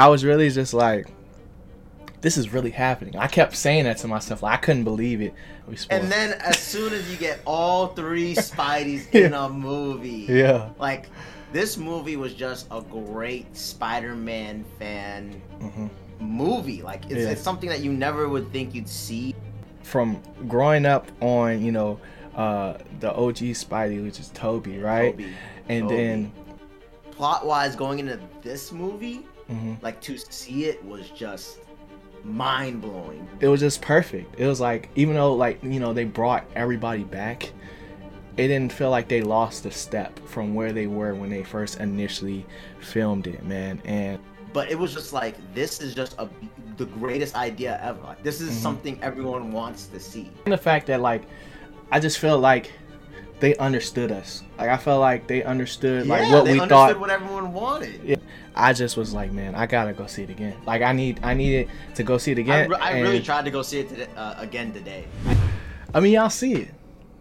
I was really just like, this is really happening. I kept saying that to myself. Like, I couldn't believe it. We. And then as soon as you get all three Spideys in a movie, yeah, like this movie was just a great Spider-Man fan hmm movie. Like it's, Yeah. it's something that you never would think you'd see. from growing up on you know uh the OG Spidey, which is Tobey, right? Tobey. and Tobey. then Plot-wise, going into this movie, mhm, like to see it was just mind-blowing. it was just perfect. It was like even though like you know they brought everybody back, it didn't feel like they lost a step from where they were when they first initially filmed it, man. And But it was just like this is just a the greatest idea ever. Like, this is Mhm. something everyone wants to see. And the fact that like I just feel like they understood us. Like I felt like they understood like yeah, what they we understood thought. what everyone wanted. Yeah. I just was like, man, I gotta go see it again. Like I need, I needed to go see it I, again. re- I really tried to go see it today, uh, again today. I mean, y'all see it.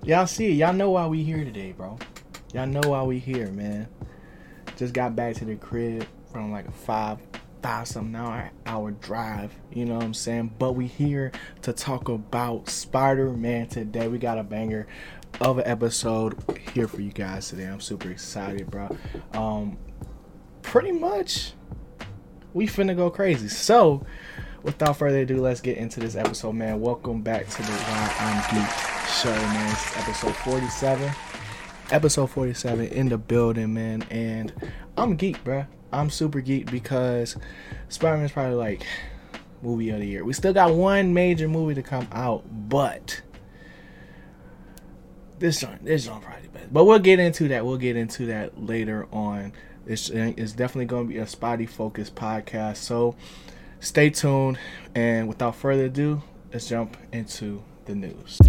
Y'all see it. Y'all know why we here today, bro. Y'all know why we here, man. Just got back to the crib from like a five, five something hour hour drive. You know what I'm saying? But we here to talk about Spider-Man today. We got a banger of an episode here for you guys today. I'm super excited, bro. Um, pretty much, we finna go crazy. So, without further ado, let's get into this episode, man. Welcome back to the Why I'm Geek show, man. This is episode 47. Episode 47 in the building, man. And I'm geek, bruh. I'm super geek because Spider-Man's probably like movie of the year. We still got one major movie to come out, but this joint, this joint probably best. But we'll get into that. We'll get into that later on. It's, it's definitely going to be a Spidey focused podcast. So stay tuned. And without further ado, let's jump into the news.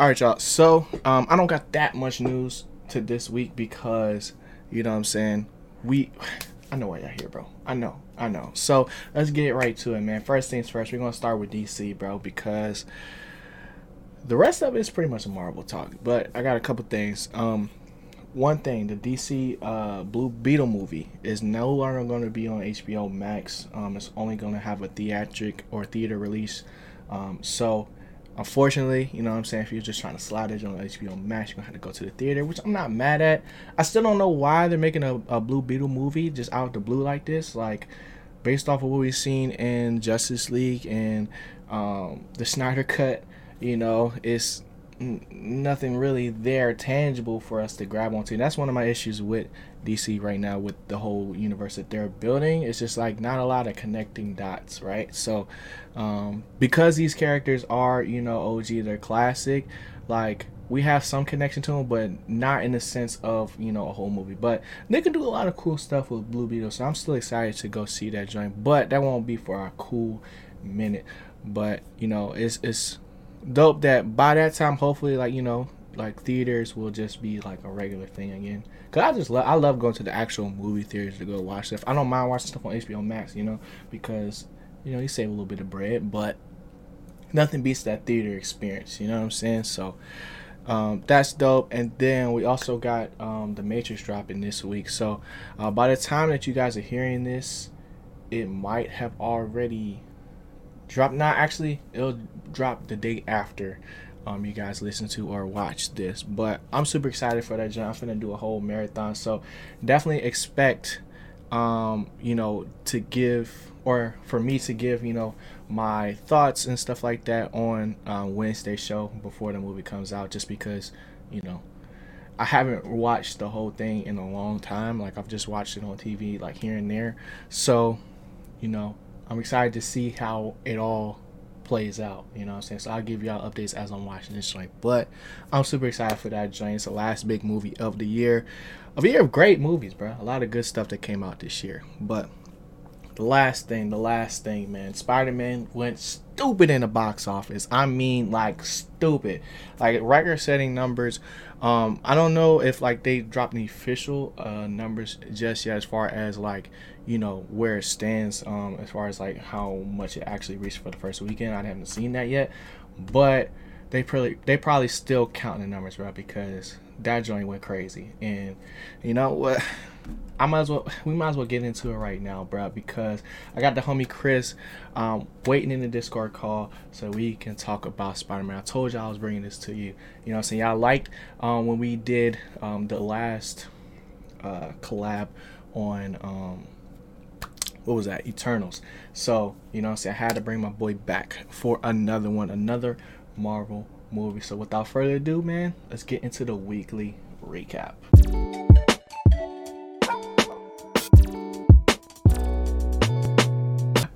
All right, y'all. So um, I don't got that much news to this week because you know what I'm saying. We, I know why y'all here, bro. I know, I know. So let's get right to it, man. First things first, we're gonna start with DC, bro, because the rest of it is pretty much a Marvel talk. But I got a couple things. Um, one thing, the DC uh, Blue Beetle movie is no longer going to be on HBO Max. Um, it's only going to have a theatric or theater release. Um, so, unfortunately, you know what I'm saying, if you're just trying to slide it on HBO Max, you're going to have to go to the theater, which I'm not mad at. I still don't know why they're making a, a Blue Beetle movie just out of the blue like this. Like, based off of what we've seen in Justice League and um, the Snyder Cut, you know, it's n- nothing really there tangible for us to grab onto. And that's one of my issues with DC right now with the whole universe that they're building. It's just like not a lot of connecting dots, right? So, um, because these characters are, you know, OG, they're classic, like we have some connection to them, but not in the sense of, you know, a whole movie. But they can do a lot of cool stuff with Blue Beetle, so I'm still excited to go see that joint. But that won't be for a cool minute. But, you know, it's, it's, dope that by that time hopefully like you know like theaters will just be like a regular thing again because i just love i love going to the actual movie theaters to go watch stuff i don't mind watching stuff on hbo max you know because you know you save a little bit of bread but nothing beats that theater experience you know what i'm saying so um, that's dope. And then we also got um, the matrix dropping this week. So uh, by the time that you guys are hearing this it might have already dropped. not actually it'll drop the day after um you guys listen to or watch this. But i'm super excited for that jump i'm finna do a whole marathon. So definitely expect um you know to give or for me to give you know my thoughts and stuff like that on uh, wednesday show before the movie comes out just because you know I haven't watched the whole thing in a long time. Like I've just watched it on TV, like here and there. So, you know, I'm excited to see how it all plays out. You know what I'm saying? So I'll give y'all updates as I'm watching this joint. But I'm super excited for that joint. It's the last big movie of the year. Of a year of great movies, bro. A lot of good stuff that came out this year. But the last thing, the last thing, man. Spider-Man went stupid in the box office. I mean, like stupid. Like record-setting numbers. Um, I don't know if like they dropped the official uh, numbers just yet, as far as like you know where it stands. Um, as far as like how much it actually reached for the first weekend, I haven't seen that yet. But they probably they probably still counting the numbers, bro, because that joint went crazy. And you know what? I might as well we might as well get into it right now, bro, because I got the homie Chris um, waiting in the Discord call so we can talk about Spider Man. I told y'all I was bringing this to you. You know what I'm saying? Y'all liked um, when we did um, the last uh, collab on um, what was that? Eternals. So, you know I'm saying? I had to bring my boy back for another one, another Marvel movie. So without further ado, man, let's get into the weekly recap.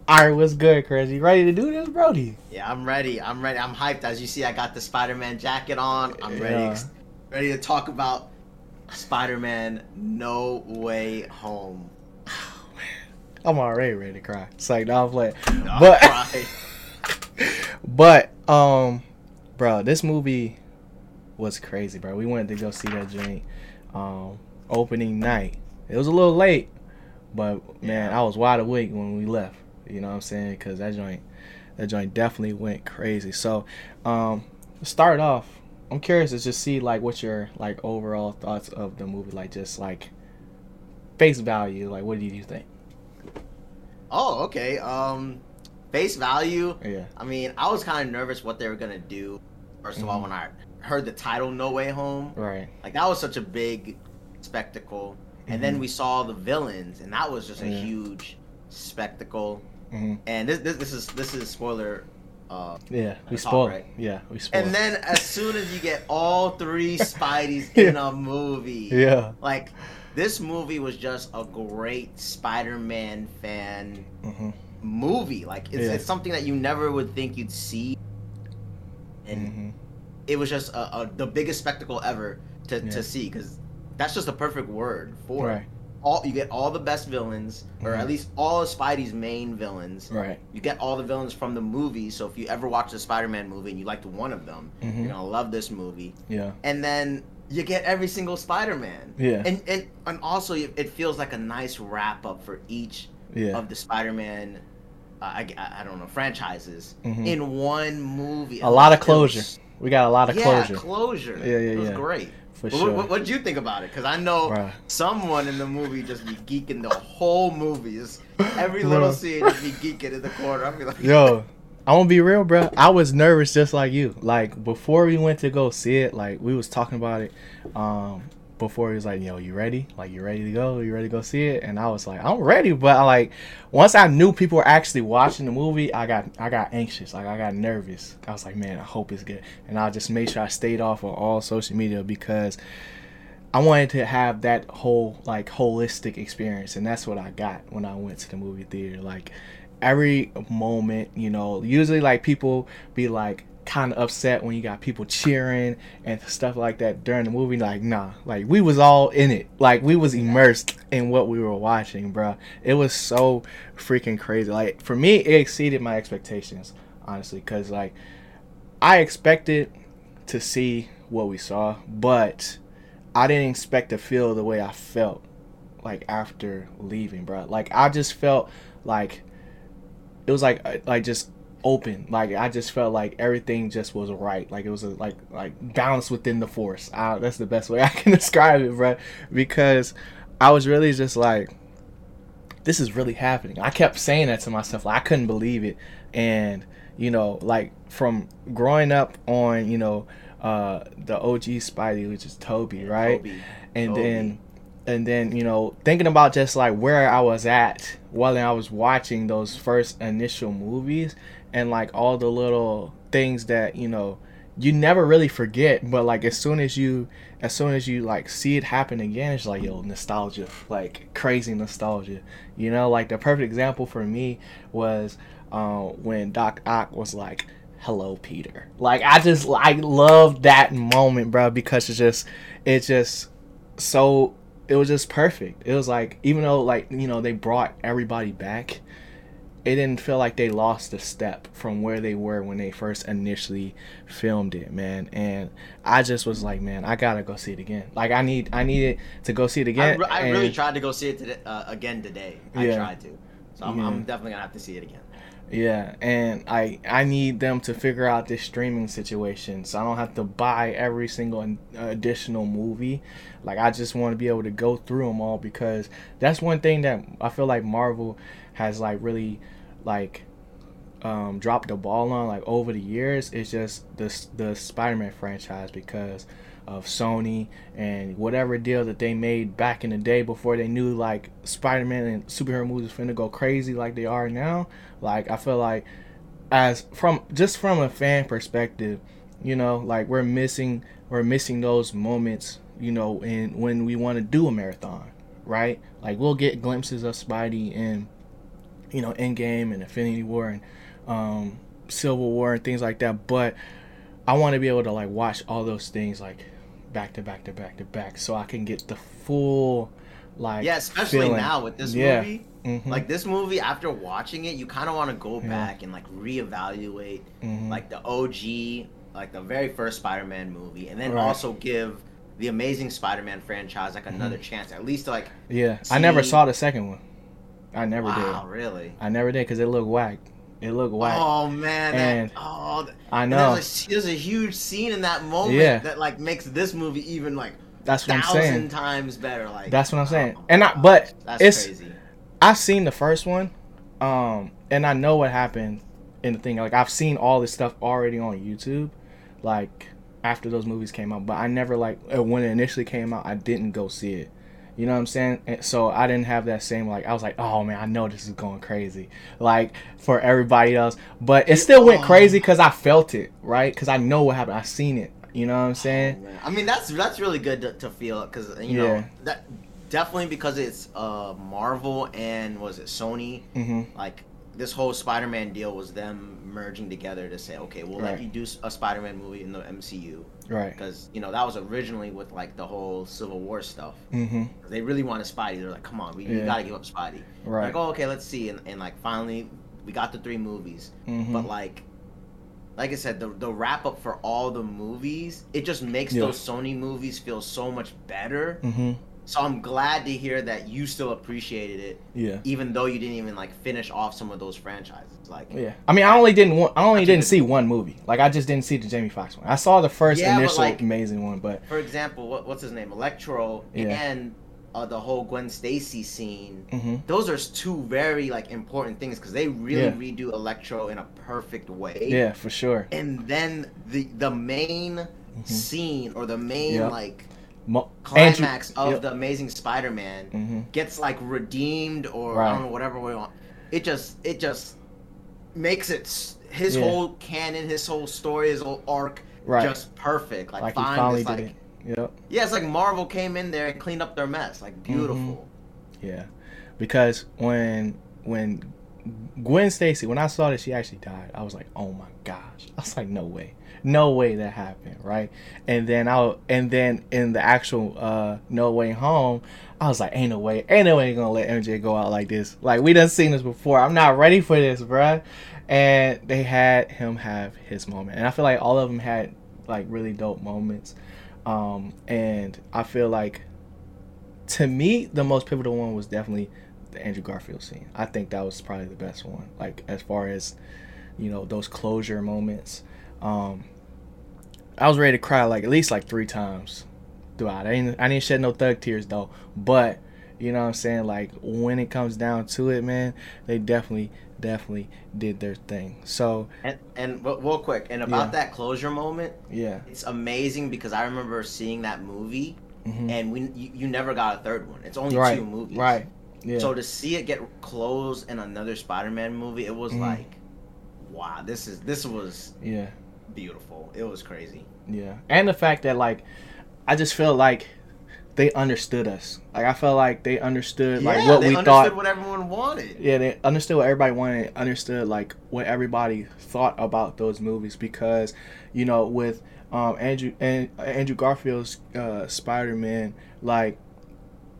All right, what's good, Chris? You ready to do this, Brody? Yeah, I'm ready. I'm ready. I'm hyped. As you see, I got the Spider-Man jacket on. I'm ready. Yeah. Ready to talk about Spider-Man: No Way Home. I'm already ready to cry. It's like, no, I'm playing. Oh, But, but, um, bro, this movie was crazy, bro. We went to go see that joint, um, opening night. It was a little late, but man. I was wide awake when we left. You know what I'm saying? Because that joint, that joint definitely went crazy. So, um, to start off, I'm curious to just see like what your like overall thoughts of the movie, like just like face value. Like, what did you think? Oh, okay. Um, face value. Yeah. I mean, I was kind of nervous what they were gonna do. 1st of all, Mhm. when I heard the title "No Way Home," Right. like that was such a big spectacle. And then Mhm. we saw the villains, and that was just a Yeah. huge spectacle. hmm And this, this, this is this is spoiler. Uh, Yeah, we spoiled. right. Yeah, we spoiled. and then as soon as you get all three Spideys Yeah. in a movie, yeah. like this movie was just a great Spider-Man fan hmm movie. Like it's, Yeah. it's something that you never would think you'd see, and hmm it was just a, a, the biggest spectacle ever to, Yeah. to see because that's just a perfect word for it. Right. all. You get all the best villains, or Mhm. at least all of Spidey's main villains. Right. You get all the villains from the movie. So if you ever watch the Spider-Man movie and you liked one of them, hmm you're gonna love this movie. Yeah. And then you get every single Spider-Man. Yeah. And and and also it it feels like a nice wrap up for each Yeah. of the Spider-Man. Uh, I, I I don't know franchises Mhm. in one movie. A lot of It was- closure. We got a lot of yeah, closure closure. Yeah, yeah, It was yeah. great. for But sure. What, what did you think about it? Because I know Bruh. someone in the movie just be geeking the whole movie. Just every little scene just be geeking in the corner. Be like, Yo, I'm gonna be real, bro. I was nervous just like you. Like before we went to go see it, like we was talking about it. Um, before he was like, "Yo, you ready? Like you ready to go? You ready to go see it?" And I was like, "I'm ready," but I, like once I knew people were actually watching the movie, I got I got anxious. Like I got nervous. I was like, "Man, I hope it's good." And I just made sure I stayed off of all social media because I wanted to have that whole like holistic experience, and that's what I got when I went to the movie theater. Like every moment, you know, usually like people be like kind of upset when you got people cheering and stuff like that during the movie. Like nah, like we was all in it. Like we was immersed in what we were watching, bro. It was so freaking crazy. Like for me, it exceeded my expectations, honestly, because like I expected to see what we saw, but I didn't expect to feel the way I felt like after leaving, bro. Like I just felt like it was like uh, like just open. Like I just felt like everything just was right. Like it was a, like like balance within the force. I, that's the best way I can describe it, bro. Because I was really just like this is really happening. I kept saying that to myself. Like, I couldn't believe it. And, you know, like from growing up on, you know, uh the OG Spidey, which is Tobey, right? Tobey. and Tobey. then and then you know thinking about just like where i was at while i was watching those first initial movies and like all the little things that you know you never really forget but like as soon as you as soon as you like see it happen again it's like yo nostalgia like crazy nostalgia you know like the perfect example for me was uh, when doc ock was like hello peter like i just i love that moment bro because it's just it's just so it was just perfect. It was like even though like you know they brought everybody back, it didn't feel like they lost a step from where they were when they first initially filmed it, man. And I just was like, man, I gotta go see it again. Like I need I needed to go see it again. re- I really tried to go see it today, uh, again today. I Yeah. tried to. So I'm, Yeah. I'm definitely gonna have to see it again. Yeah, and I I need them to figure out this streaming situation, so I don't have to buy every single additional movie. Like I just want to be able to go through them all because that's one thing that I feel like Marvel has like really like um, dropped the ball on like over the years. It's just the the Spider-Man franchise because of Sony and whatever deal that they made back in the day before they knew like Spider-Man and superhero movies finna go crazy like they are now. Like I feel like as from just from a fan perspective, you know, like we're missing we're missing those moments, you know, in when we want to do a marathon, right? Like we'll get glimpses of Spidey in you know, Endgame and Infinity War and um, Civil War and things like that. But I want to be able to like watch all those things like back to back to back to back, so I can get the full like Yeah, especially feeling. now with this Yeah. movie. Mhm. Like this movie, after watching it, you kind of want to go Yeah. back and like reevaluate Mhm. like the OG, like the very first Spider-Man movie, and then Right. also give the Amazing Spider-Man franchise like another chance, at least to, like. yeah, I never saw the second one. I never Wow, did. really? I never did because it looked whack. It looked whack. Oh man, And that, oh, I know. There's a, there's a huge scene in that moment Yeah. that like makes this movie even like That's what I'm thousand saying. times better. Like That's what I'm saying. oh, And I- but that's it's- crazy. I've seen the first one, um, and I know what happened in the thing. Like I've seen all this stuff already on YouTube, like after those movies came out. But I never like uh, when it initially came out. I didn't go see it. You know what I'm saying? And so I didn't have that same like I was like, oh man, I know this is going crazy, like for everybody else. But it still went Oh. crazy because I felt it, right? Because I know what happened. I seen it. You know what I'm saying? Oh. I mean, that's that's really good to, to feel because you know that definitely because it's uh Marvel and was it Sony hmm like this whole Spider-Man deal was them merging together to say, okay, we'll Right. let you do a Spider-Man movie in the MCU Right. because you know that was originally with like the whole Civil War stuff. hmm They really wanted Spidey. They're like, come on, we, we gotta give up Spidey. Right. Like, oh, okay, let's see, and, and like finally we got the three movies, hmm but like. Like I said, the, the wrap up for all the movies, it just makes Yeah. those Sony movies feel so much better. hmm So I'm glad to hear that you still appreciated it, Yeah. even though you didn't even like finish off some of those franchises. Like, Yeah, I mean, I only didn't want, I only a didn't see one movie. Like, I just didn't see the Jamie Foxx one. I saw the first Yeah, initial like- amazing one, but for example, what, what's his name, Electro, Yeah. and uh, the whole Gwen Stacy scene. hmm Those are two very like important things because they really Yeah. redo Electro in a perfect way. yeah, for sure. And then the the main Mhm. scene or the main Yep. like Mo- climax Andrew- of yep. the Amazing Spider-Man hmm gets like redeemed or I don't know whatever we want. It just it just makes it his Yeah. whole canon, his whole story, his whole arc Right. just perfect. Like, Like, fine, finally it's like it. Yep. yeah, it's like Marvel came in there and cleaned up their mess. Like beautiful. Yeah, because when when Gwen Stacy, when I saw that she actually died, I was like, oh my gosh. I was like, no way, no way that happened, right? And then I and then in the actual uh No Way Home, I was like, ain't no way, ain't no way gonna let MJ go out like this. Like we done seen this before. I'm not ready for this, bruh. And they had him have his moment, and I feel like all of them had like really dope moments. Um, and I feel like to me, the most pivotal one was definitely the Andrew Garfield scene. I think that was probably the best one. Like as far as you know, those closure moments. Um, I was ready to cry like at least like three times throughout. I didn't I didn't shed no thug tears though, but you know what I'm saying. Like when it comes down to it, man, they definitely definitely did their thing. So And and real quick, and about Yeah. that closure moment, yeah, it's amazing because I remember seeing that movie Mhm. and we you, you never got a third one. It's only right, two movies. right, yeah, So to see it get closed in another Spider-Man movie, it was Mhm. like, wow, this is this was yeah. beautiful. It was crazy. Yeah, and the fact that like, I just feel like they understood us. Like I felt like they understood like yeah, what they we understood thought. what everyone wanted. yeah, they understood what everybody wanted. Understood like what everybody thought about those movies because, you know, with um, Andrew and Andrew Garfield's uh, Spider Man, like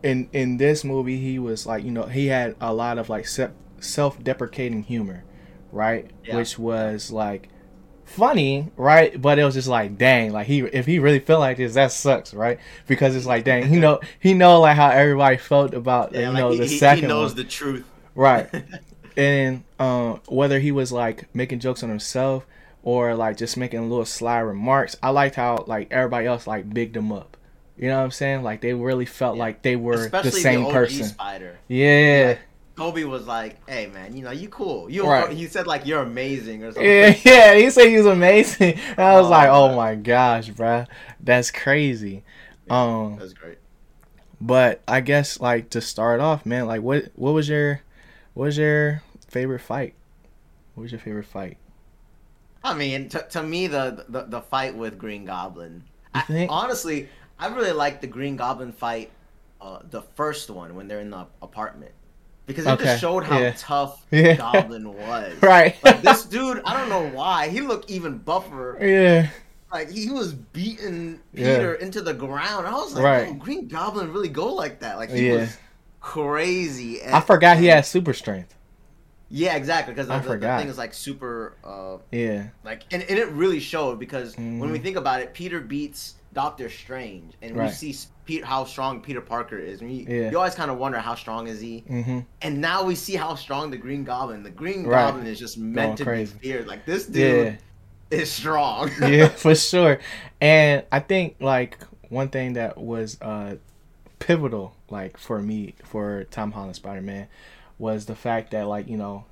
in in this movie, he was like you know he had a lot of like se- self deprecating humor, right? Yeah. Which was like funny, right? But it was just like, dang, like he if he really felt like this, that sucks, right? Because it's like, dang, he know he know like how everybody felt about Yeah, you like know he, the he- he second knows one, the truth. right? and um, whether he was like making jokes on himself or like just making little sly remarks, I liked how like everybody else like bigged him up. You know what I'm saying? Like they really felt Yeah. like they were Especially the same OG person. Spider. Yeah. Tobey was like, "Hey man, you know you cool. You Right. he said like you're amazing or something." Yeah, yeah, he said he was amazing. And I was Oh, like, oh man. my gosh, bruh. That's crazy. Um That's great. But I guess like to start off, man, like what what was your what was your favorite fight? What was your favorite fight? I mean, to, to me, the, the the fight with Green Goblin. You I, honestly, I really like the Green Goblin fight, uh, the first one when they're in the apartment, because it Okay, just showed how yeah. tough Yeah. Goblin was. Right. Like this dude, I don't know why he looked even buffer. yeah. Like he was beating Yeah. Peter into the ground. I was like, Right. oh, Green Goblin really go like that? Like he Yeah. was crazy. And, I forgot he had super strength. Yeah, exactly. Because I the, the thing is like super. Uh, Yeah. like, and, and it really showed because when we Mhm. think about it, Peter beats Doctor Strange, and we see Pete, how strong Peter Parker is. And you, Yeah. you always kind of wonder how strong is he, Mm-hmm. and now we see how strong the Green Goblin. The Green Right. Goblin is just meant to crazy. be feared. Like this Yeah. dude is strong. yeah, for sure. And I think like one thing that was uh pivotal like for me for Tom Holland Spider Man was the fact that like you know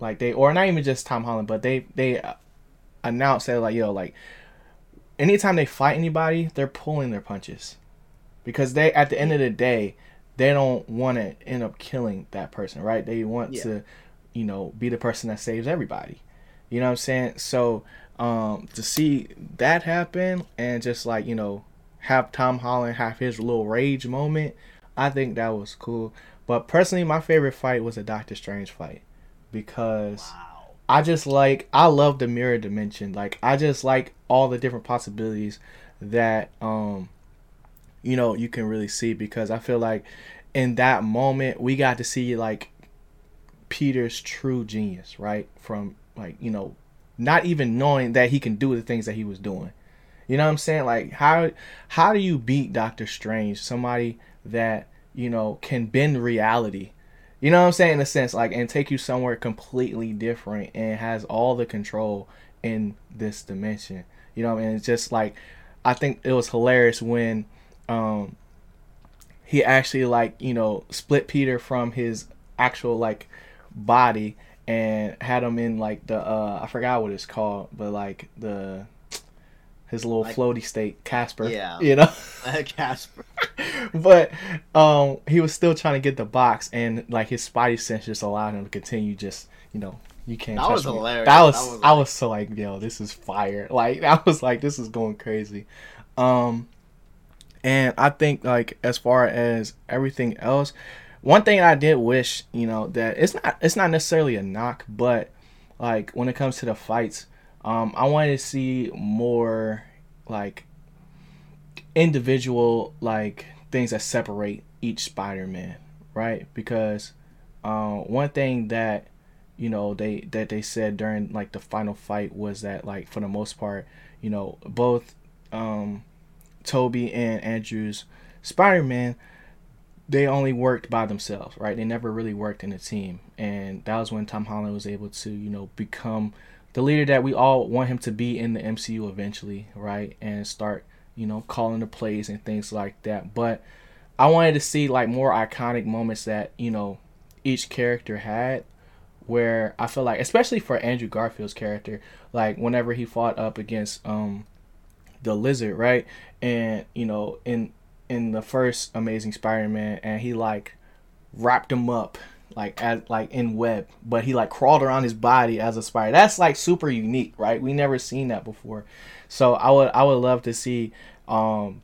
like they or not even just Tom Holland but they they uh, announced that like yo like anytime they fight anybody they're pulling their punches because they at the end of the day they don't want to end up killing that person right they want Yeah. to you know be the person that saves everybody you know what I'm saying? So um, to see that happen and just like you know have Tom Holland have his little rage moment, I think that was cool. But personally, my favorite fight was a Doctor Strange fight because wow. I just like I love the mirror dimension. Like I just like all the different possibilities that um you know you can really see because I feel like in that moment we got to see like Peter's true genius, right? From like, you know, not even knowing that he can do the things that he was doing. You know what I'm saying? Like how how do you beat Doctor Strange? Somebody that, you know, can bend reality. You know what I'm saying? In a sense, like and take you somewhere completely different and has all the control in this dimension. You know, and it's just like I think it was hilarious when um he actually like, you know, split Peter from his actual like body and had him in like the uh I forgot what it's called, but like the his little Like- floaty state, Casper. Yeah. You know? Casper. but um he was still trying to get the box and like his spidey sense just allowed him to continue just, you know, you can't That was me. hilarious. That was, That was I like- was so like, yo, this is fire. Like I was like, this is going crazy. Um and I think like as far as everything else, one thing I did wish, you know, that it's not it's not necessarily a knock, but like when it comes to the fights, um, I wanted to see more like individual like things that separate each Spider-Man, right? Because uh, one thing that you know they that they said during like the final fight was that like for the most part, you know, both um, Tobey and Andrew's Spider-Man they only worked by themselves, right? They never really worked in a team. And that was when Tom Holland was able to, you know, become the leader that we all want him to be in the MCU eventually, right? And start, you know, calling the plays and things like that. But I wanted to see like more iconic moments that, you know, each character had where I feel like especially for Andrew Garfield's character, like whenever he fought up against um the lizard, right? And, you know, in in the first Amazing Spider-Man, and he like wrapped him up like as like in web, but he like crawled around his body as a spider. That's like super unique, right? We never seen that before. So I would I would love to see um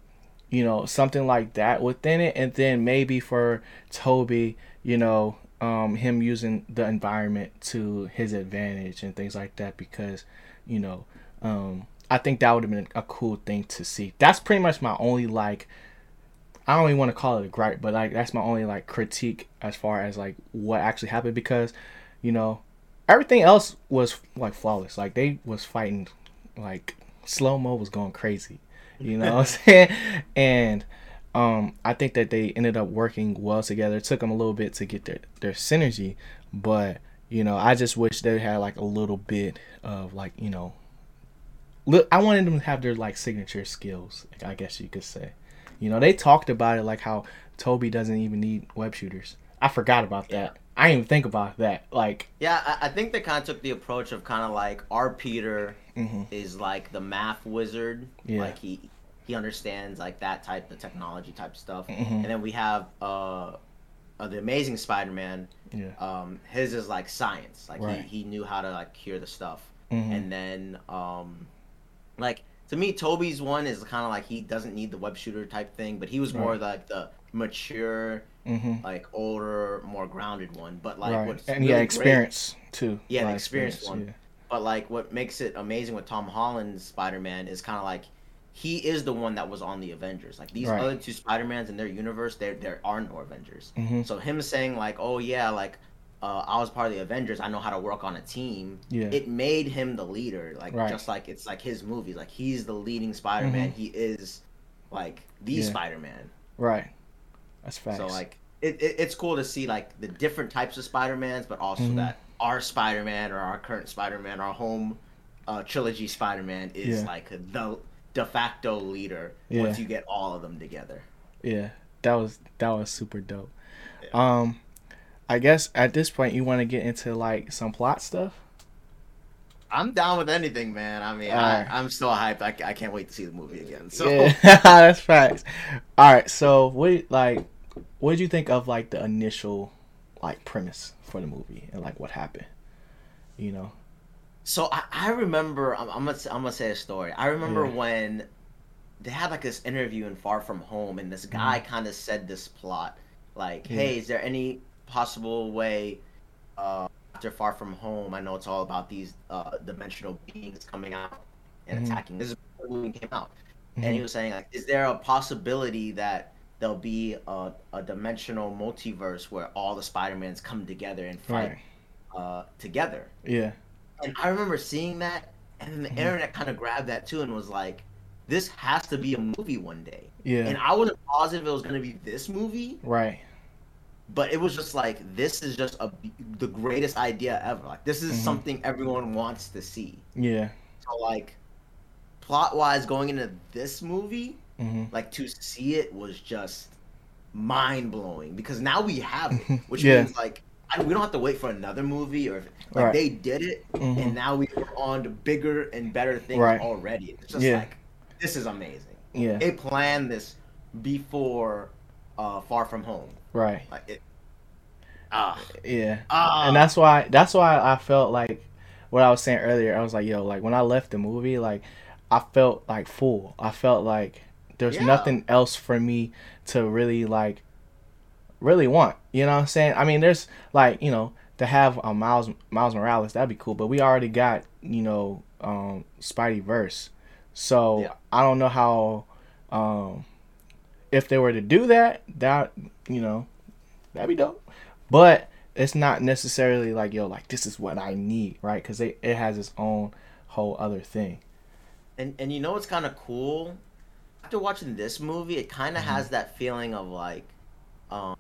you know something like that within it, and then maybe for Tobey, you know, um him using the environment to his advantage and things like that because you know um I think that would have been a cool thing to see. That's pretty much my only like I don't even want to call it a gripe, but like that's my only like critique as far as like what actually happened because, you know, everything else was like flawless. Like they was fighting, like slow mo was going crazy, you know what I'm saying? And Um, I think that they ended up working well together. It took them a little bit to get their their synergy, but you know, I just wish they had like a little bit of like you know, look, I wanted them to have their like signature skills. I guess you could say. You know, they talked about it like how Tobey doesn't even need web shooters. I forgot about that. I didn't even think about that. Like, Yeah, I, I think they kind of took the approach of kind of like our Peter mhm, is like the math wizard. Yeah. Like he he understands like that type of technology type stuff. Mhm. And then we have uh, uh the Amazing Spider-Man. yeah, Um, his is like science. Like Right. he, he knew how to like cure the stuff. mhm, And then um, like to me, Tobey's one is kind of like he doesn't need the web shooter type thing, but he was more Right. like the mature, mhm. like older, more grounded one. But like right, what's and really yeah, great- experience too. Yeah, the experienced experience, one. But like, what makes it amazing with Tom Holland's Spider Man is kind of like he is the one that was on the Avengers. Like these Right. other two Spider Mans in their universe, there there are no Avengers. Yeah. hmm So him saying like, "Oh yeah, like uh, I was part of the Avengers. I know how to work on a team." Yeah. It made him the leader. Like Right. just like it's like his movies. Like he's the leading Spider Man. Mhm. He is like the Yeah. Spider Man. Right. That's facts. So like it, it, it's cool to see like the different types of Spider Mans, but also Mhm. that our Spider Man or our current Spider Man, our home uh, trilogy Spider Man is Yeah. like the de facto leader Yeah. once you get all of them together. Yeah, that was that was super dope. Um, I guess at this point you want to get into like some plot stuff. I'm down with anything, man. I mean, Alright. I, I'm still hyped. I, I can't wait to see the movie again. So yeah, that's facts. All right, so what like what did you think of like the initial like premise for the movie and like what happened? You know. So I, I remember I'm, I'm gonna I'm gonna say a story. I remember Yeah. when they had like this interview in Far From Home, and this guy kind of said this plot, like, Mm-hmm. Yeah. "Hey, is there any possible way uh, after Far From Home? I know it's all about these uh, dimensional beings coming out and Mhm. attacking. This is when the movie came out, and he Mhm. was saying like, is there a possibility that there'll be a, a dimensional multiverse where all the Spider Mans come together and fight Right. uh, together?" Yeah. And I remember seeing that, and then the Mhm. internet kind of grabbed that too and was like, "This has to be a movie one day." Yeah. And I wasn't positive it was going to be this movie, right. But it was just like, "This is just a the greatest idea ever. Like this is Mhm. something everyone wants to see." Yeah. So like, plot wise, going into this movie, hmm like to see it was just mind blowing because now we have it, which Yeah. means like. I, we don't have to wait for another movie, or like Right. they did it, hmm and now we're on to bigger and better things Right. already. It's just Yeah. like this is amazing. Yeah. They planned this before uh, Far From Home. Right. Like it. Ah, Yeah. ah, and that's why that's why I felt like what I was saying earlier. I was like, yo, like when I left the movie, like I felt like full. I felt like there's Yeah. nothing else for me to really like really want. You know what I'm saying? I mean, there's like you know to have a Miles Miles Morales that'd be cool, but we already got you know um Spidey verse, so Yeah. I don't know how um if they were to do that that you know that'd be dope, but it's not necessarily like yo like this is what I need right because it it has its own whole other thing. and and you know what's kind of cool? After watching this movie, it kind of Mm-hmm. has that feeling of like, um,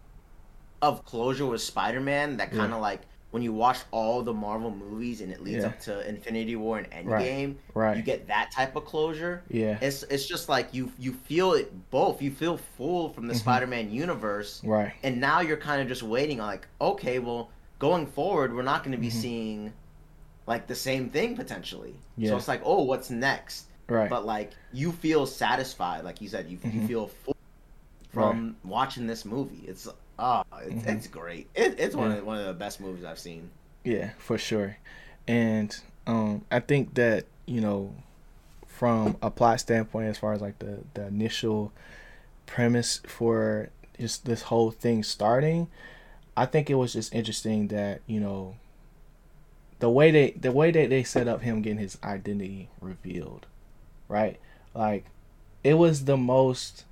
of closure with Spider-Man. That kind of like when you watch all the Marvel movies and it leads Yeah. up to Infinity War and Endgame. Right. You get that type of closure. yeah. It's it's just like you you feel it both. You feel full from the Mhm. Spider-Man universe, Right. and now you're kind of just waiting. Like, okay, well, going forward, we're not going to be Mhm. seeing like the same thing potentially. Yeah. So it's like, oh, what's next? Right. But like, you feel satisfied, like you said, you you Mhm. feel full from watching this movie. It's ah, it's, Mhm. it's great. It, it's one Yeah. of one of the best movies I've seen. Yeah, for sure. And um, I think that you know, from a plot standpoint, as far as like the the initial premise for just this whole thing starting, I think it was just interesting that you know the way they the way that they set up him getting his identity revealed, right? Like it was the most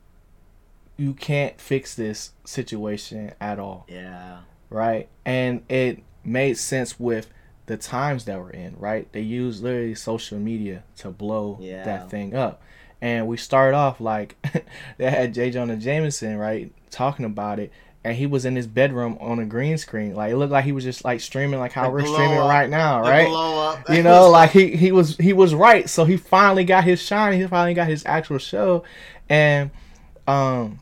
you can't fix this situation at all Yeah. right? And it made sense with the times that we're in, right? They use literally social media to blow Yeah. that thing up. and we start off like they had J. Jonah Jameson right talking about it, and he was in his bedroom on a green screen. Like it looked like he was just like streaming like how we're streaming up. right now, right? blow up. you know, like he he was he was right. So he finally got his shine. He finally got his actual show, and um,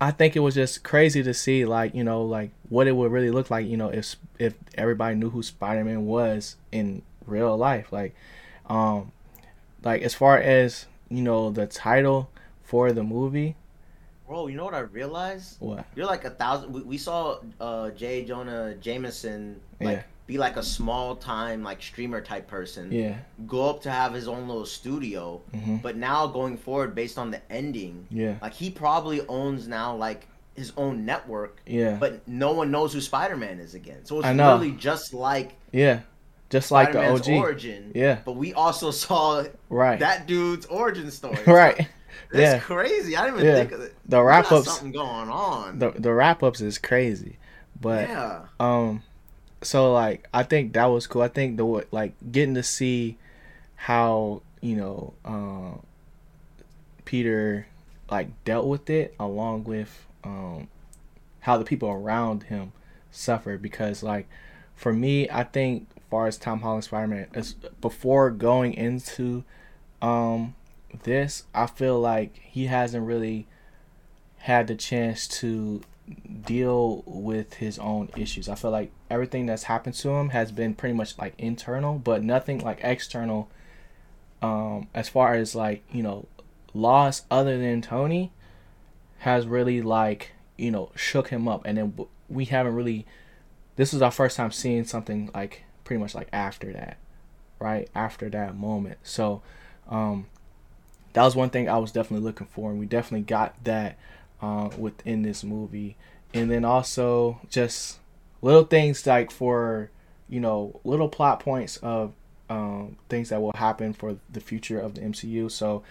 I think it was just crazy to see like you know like what it would really look like you know if if everybody knew who Spider Man was in real life. Like, um, like as far as you know the title for the movie, Bro, you know what I realized? what? You're like a thousand. We, we saw uh, J. Jonah Jameson like Yeah. Be like a small time like streamer type person. Yeah. Go up to have his own little studio, hmm but now going forward based on the ending, Yeah. like he probably owns now like his own network, Yeah. but no one knows who Spider Man is again. So it's really just like yeah. Just like the Spider-Man's OG. origin. Yeah. But we also saw Right. that dude's origin story. right. It's Yeah. crazy. I didn't even Yeah. think of it. The wrap ups Something going on. The the wrap ups is crazy, but yeah. um, so like I think that was cool. I think the like getting to see how you know um Peter like dealt with it along with um how the people around him suffered because like for me I think far as Tom Holland Spider Man before going into um this I feel like he hasn't really had the chance to deal with his own issues. I feel like everything that's happened to him has been pretty much like internal, but nothing like external. Um, as far as like you know, loss other than Tony has really like you know shook him up, and then we haven't really. This is our first time seeing something like pretty much like after that, right after that moment. So, um, that was one thing I was definitely looking for, and we definitely got that uh, within this movie. And then also just little things like for you know little plot points of um, things that will happen for the future of the MCU. So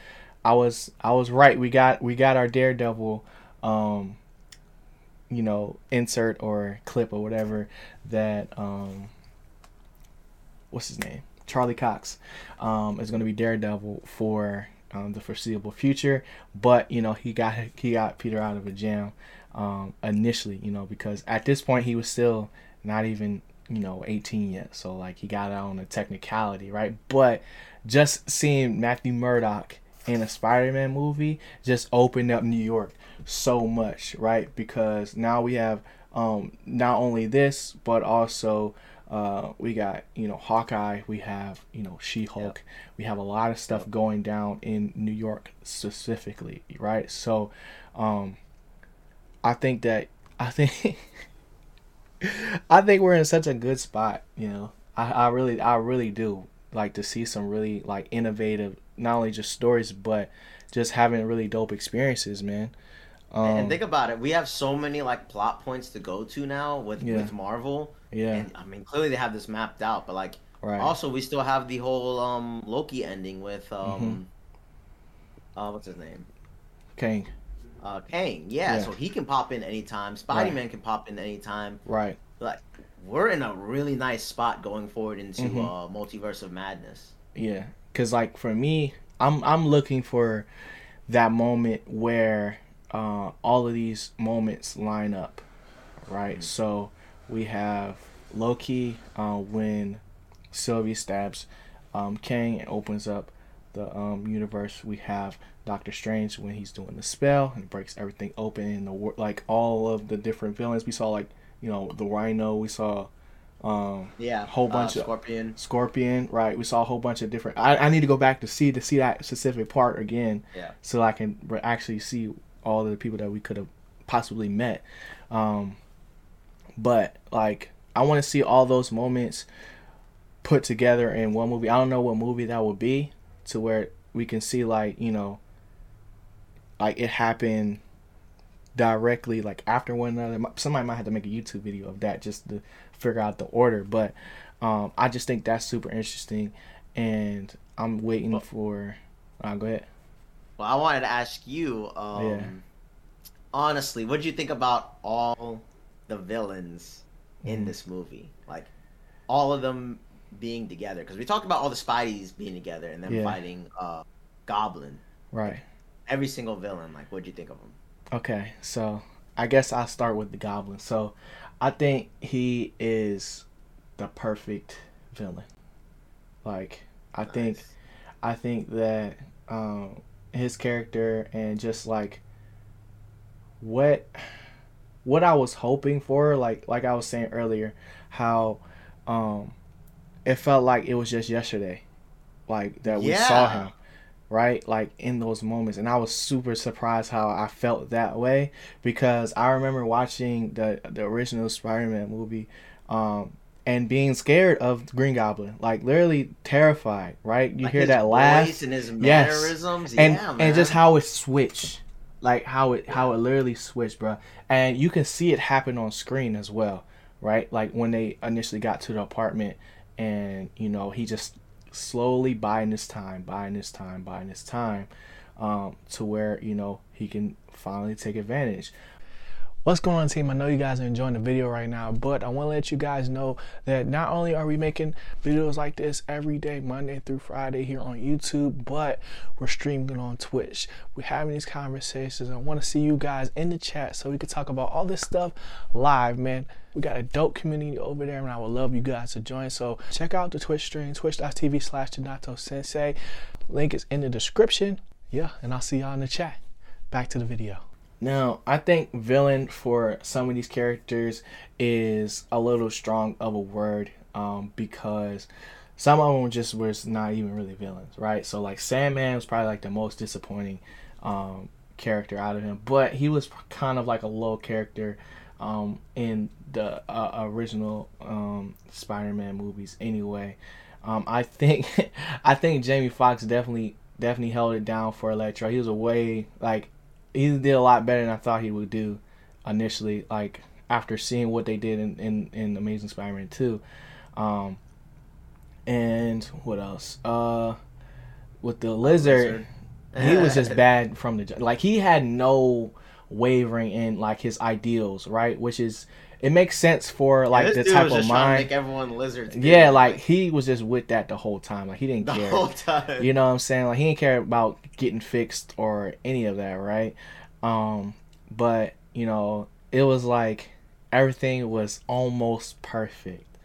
I was I was right. We got we got our Daredevil, um, you know, insert or clip or whatever that um, what's his name Charlie Cox um, is going to be Daredevil for um, the foreseeable future. But you know he got he got Peter out of a jam um, initially, you know, because at this point he was still not even you know 18 yet. So like he got out on a technicality, right? But just seeing Matthew Murdock in a Spider-Man movie just opened up New York so much, right? Because now we have um, not only this, but also uh, we got you know Hawkeye, we have you know She-Hulk, we have a lot of stuff going down in New York specifically, right? So, um, I think that I think I think we're in such a good spot, you know. I, I really I really do like to see some really like innovative not only just stories but just having really dope experiences, man. Um, and think about it. We have so many like plot points to go to now with Yeah. with Marvel. Yeah, And I mean, clearly they have this mapped out, but like right. also we still have the whole um Loki ending with um Mm-hmm. uh what's his name? Kang. Uh Kang. Yeah, Yeah. so he can pop in anytime. Spider Man can pop in anytime. Right. Like we're in a really nice spot going forward into Mhm. uh Multiverse of Madness. Yeah, cause like for me, I'm I'm looking for that moment where uh, all of these moments line up, right? So we have Loki uh, when Sylvie stabs um, Kang and opens up the um, universe. We have Doctor Strange when he's doing the spell and breaks everything open in the like all of the different villains. We saw like you know the Rhino. We saw um, Yeah. Whole bunch uh, of- Scorpion. Scorpion, right? We saw a whole bunch of different. I, I need to go back to see to see that specific part again, Yeah. so I can actually see all of the people that we could have possibly met. Um, but like, I want to see all those moments put together in one movie. I don't know what movie that would be, to where we can see like you know, like it happened directly like after one another. Somebody might have to make a YouTube video of that just to figure out the order, but um, I just think that's super interesting, and I'm waiting Well- for. Uh, go ahead. Well, I wanted to ask you, um, Yeah. honestly, what did you think about all the villains in Mhm. this movie? Like, all of them being together? Because we talked about all the Spideys being together and then Yeah. fighting uh, Goblin. Right. Every single villain. Like, what'd you think of him? Okay, so I guess I'll start with the Goblin. So I think he is the perfect villain. Like I nice. think I think that um, his character and just like what what I was hoping for, like like I was saying earlier, how um, it felt like it was just yesterday, like that we yeah. saw him, right? Like in those moments, and I was super surprised how I felt that way because I remember watching the the original Spider-Man movie, um, and being scared of Green Goblin, like literally terrified, right? You like hear that laugh and his mannerisms, yes. and yeah, and just how it switched, like how it how it literally switched, bro. And you can see it happen on screen as well, right? Like when they initially got to the apartment, and you know he just slowly buying his time, buying his time, buying his time, um, to where you know he can finally take advantage. What's going on team? I know you guys are enjoying the video right now, but I want to let you guys know that not only are we making videos like this every day, Monday through Friday here on YouTube, but we're streaming on Twitch. We're having these conversations. I want to see you guys in the chat so we can talk about all this stuff live, man. We got a dope community over there, and I would love you guys to join. So check out the Twitch stream, twitch.tv slash Donato Sensei. Link is in the description. Yeah, and I'll see y'all in the chat. Back to the video. Now, I think villain for some of these characters is a little strong of a word um, because some of them just was not even really villains, right? So like Sandman was probably like the most disappointing um, character out of him, but he was kind of like a low character um, in the uh, original um, Spider-Man movies anyway. Um, I think I think Jamie Foxx definitely definitely held it down for Electro. He was a way like he did a lot better than I thought he would do initially. Like after seeing what they did in in, in Amazing Spider-Man two, um, and what else? Uh, with the lizard, lizard. he was just bad from the like he had no wavering in like his ideals, right? Which is it makes sense for like yeah, the type of mind. make everyone lizards. Yeah, like, like, he was just with that the whole time. Like he didn't the care. The whole time. You know what I'm saying? Like he didn't care about getting fixed or any of that, right? Um, but you know, it was like everything was almost perfect,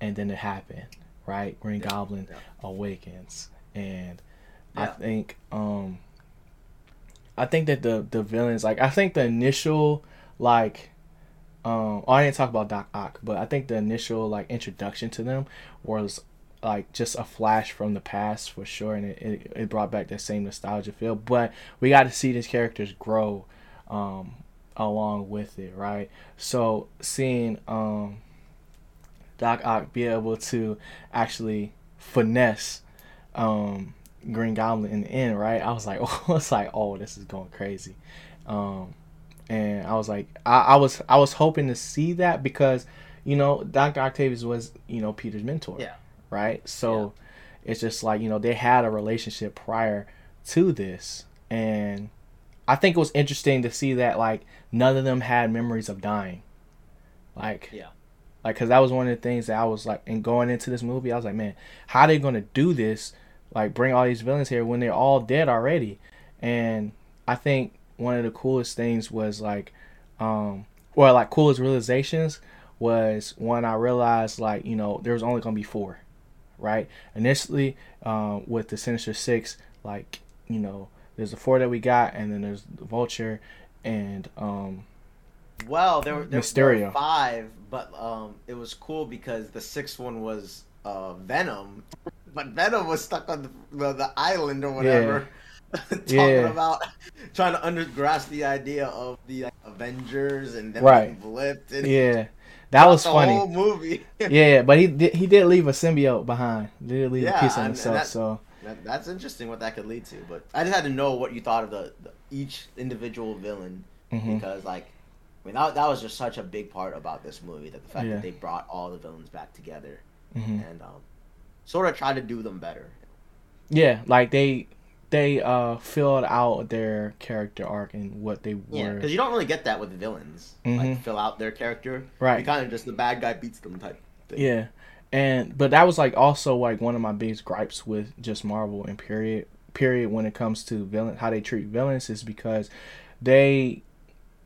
and then it happened, right? Green yeah, Goblin yeah. awakens, and I think um, I think that the the villains like I think the initial like um, oh, I didn't talk about Doc Ock, but I think the initial like introduction to them was like just a flash from the past for sure, and it, it, it brought back that same nostalgia feel. But we got to see these characters grow um, along with it, right? So seeing um, Doc Ock be able to actually finesse um, Green Goblin in the end, right? I was like, oh, it's like, oh, this is going crazy. Um, and I was like, I, I was I was hoping to see that because you know Doctor Octavius was you know Peter's mentor, yeah, right. So yeah. it's just like you know they had a relationship prior to this, and I think it was interesting to see that like none of them had memories of dying, like yeah. Like, cause that was one of the things that I was like, and going into this movie, I was like, man, how are they gonna do this? Like, bring all these villains here when they're all dead already? And I think one of the coolest things was like, um, or like coolest realizations was when I realized like you know there was only gonna be four, right? Initially, um, with the Sinister Six, like you know there's the four that we got, and then there's the Vulture, and um. Well, there were, there, Mysterio. There were five, but um, it was cool because the sixth one was uh, Venom, but Venom was stuck on the, the, the island or whatever. Yeah. talking yeah. about trying to undergrasp the idea of the like, Avengers and then right. blipped. And yeah, that was funny. Whole movie. yeah, but he did, he did leave a symbiote behind. He did leave yeah, a piece of himself. That, so that, that's interesting what that could lead to. But I just had to know what you thought of the, the each individual villain mm-hmm. because like. I mean that, that was just such a big part about this movie that the fact yeah. that they brought all the villains back together mm-hmm. and um, sort of tried to do them better. Yeah, like they they uh filled out their character arc and what they were. Yeah, because you don't really get that with villains. Mm-hmm. Like fill out their character. Right. You kind of just the bad guy beats them type. Thing. Yeah, and but that was like also like one of my biggest gripes with just Marvel and period period when it comes to villain how they treat villains is because they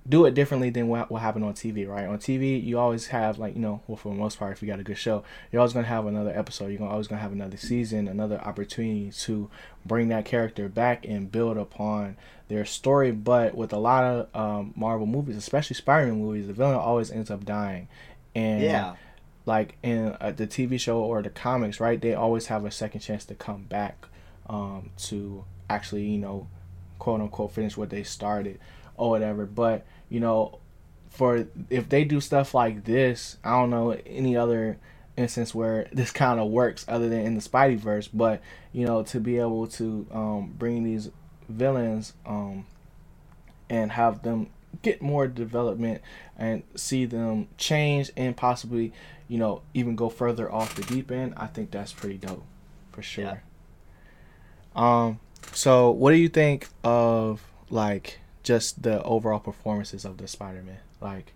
do it differently than what, what happened on TV, right? On TV, you always have like you know, well for the most part, if you got a good show, you're always gonna have another episode. You're always gonna have another season, another opportunity to bring that character back and build upon their story. But with a lot of um, Marvel movies, especially Spider-Man movies, the villain always ends up dying, and yeah. Like in uh, the TV show or the comics, right? They always have a second chance to come back um, to actually, you know, quote unquote, finish what they started or whatever. But you know, for if they do stuff like this, I don't know any other instance where this kind of works other than in the Spidey verse. But you know, to be able to um, bring these villains um, and have them get more development and see them change and possibly, you know, even go further off the deep end, I think that's pretty dope, for sure. Yeah. Um. So, what do you think of like just the overall performances of the Spider-Man, like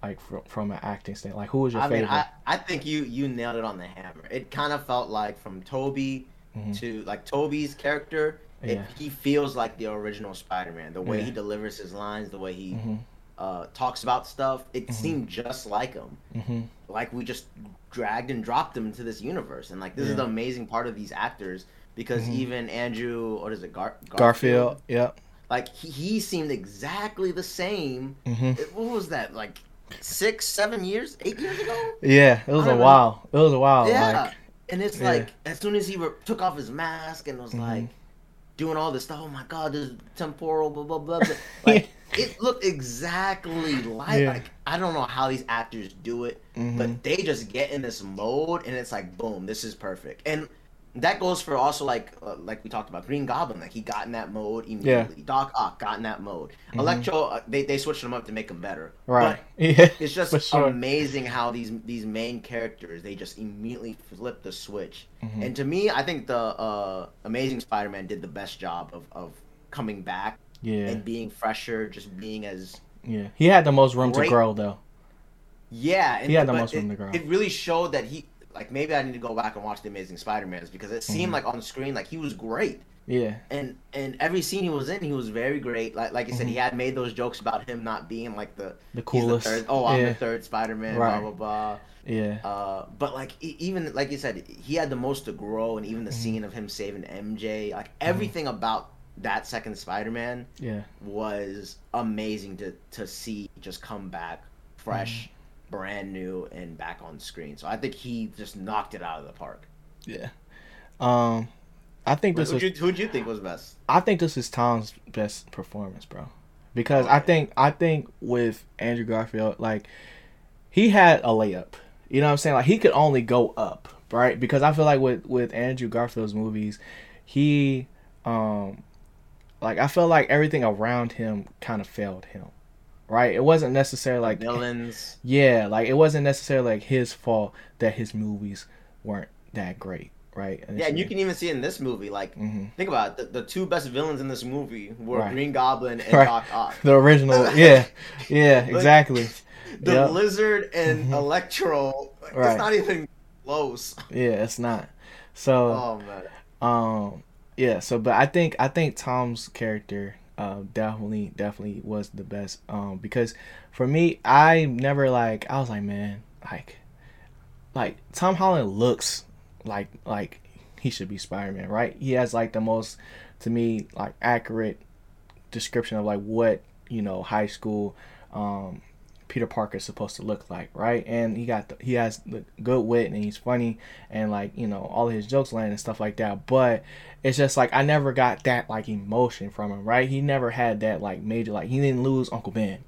like from, from an acting standpoint. Like who was your I favorite? Mean, I, I think you you nailed it on the hammer. It kind of felt like from Tobey mm-hmm. to like Tobey's character. It, yeah. He feels like the original Spider-Man. The way yeah. he delivers his lines, the way he mm-hmm. uh, talks about stuff, it mm-hmm. seemed just like him. Mm-hmm. Like we just dragged and dropped him into this universe. And like this yeah. is the amazing part of these actors because mm-hmm. even Andrew, what is it, Gar- Garfield? Garfield, yep like he, he seemed exactly the same. Mm-hmm. What was that? Like six, seven years, eight years ago? Yeah, it was a while. It was a while. Yeah, like, and it's yeah. like as soon as he re- took off his mask and was mm-hmm. like doing all this stuff. Oh my god, this temporal blah blah blah. blah. Like it looked exactly like yeah. like I don't know how these actors do it, mm-hmm. but they just get in this mode and it's like boom, this is perfect. And that goes for also like uh, like we talked about Green Goblin. Like he got in that mode immediately. Yeah. Doc Ock got in that mode. Mm-hmm. Electro, uh, they, they switched him up to make him better. Right. But yeah. It's just sure. amazing how these these main characters they just immediately flip the switch. Mm-hmm. And to me, I think the uh, Amazing Spider-Man did the best job of of coming back. Yeah. And being fresher, just being as yeah. He had the most room great. to grow though. Yeah, and, he had the most room to grow. It really showed that he like maybe I need to go back and watch the Amazing Spider-Mans because it seemed mm-hmm. like on the screen like he was great. Yeah. And and every scene he was in, he was very great. Like like you said, mm-hmm. he had made those jokes about him not being like the the coolest. The third, oh, I'm yeah. the third Spider-Man. Right. Blah blah blah. Yeah. Uh, but like even like you said, he had the most to grow, and even the mm-hmm. scene of him saving MJ, like mm-hmm. everything about that second Spider-Man, yeah, was amazing to to see just come back fresh mm-hmm brand new and back on screen. So I think he just knocked it out of the park. Yeah. Um, I think this who'd was. You, who'd you think was best? I think this is Tom's best performance, bro. Because okay. I think I think with Andrew Garfield, like he had a layup. You know what I'm saying? Like he could only go up, right? Because I feel like with with Andrew Garfield's movies, he um like I feel like everything around him kind of failed him right? It wasn't necessarily like villains. Yeah, like it wasn't necessarily like his fault that his movies weren't that great, right? And yeah, and you can even see in this movie, like mm-hmm. think about it, the, the, two best villains in this movie were right. Green Goblin and right. Doc Ock. The original, yeah, yeah, exactly. the yep. Lizard and mm-hmm. Electro, right. it's not even close. Yeah, it's not. So, oh man. Um, yeah. So, but I think I think Tom's character uh, definitely definitely was the best um, because for me I never like I was like man like like Tom Holland looks like like he should be Spider-Man right he has like the most to me like accurate description of like what you know high school um, Peter Parker is supposed to look like, right? And he got the, he has the good wit and he's funny and like you know all his jokes land and stuff like that. But it's just like I never got that like emotion from him, right? He never had that like major like he didn't lose Uncle Ben.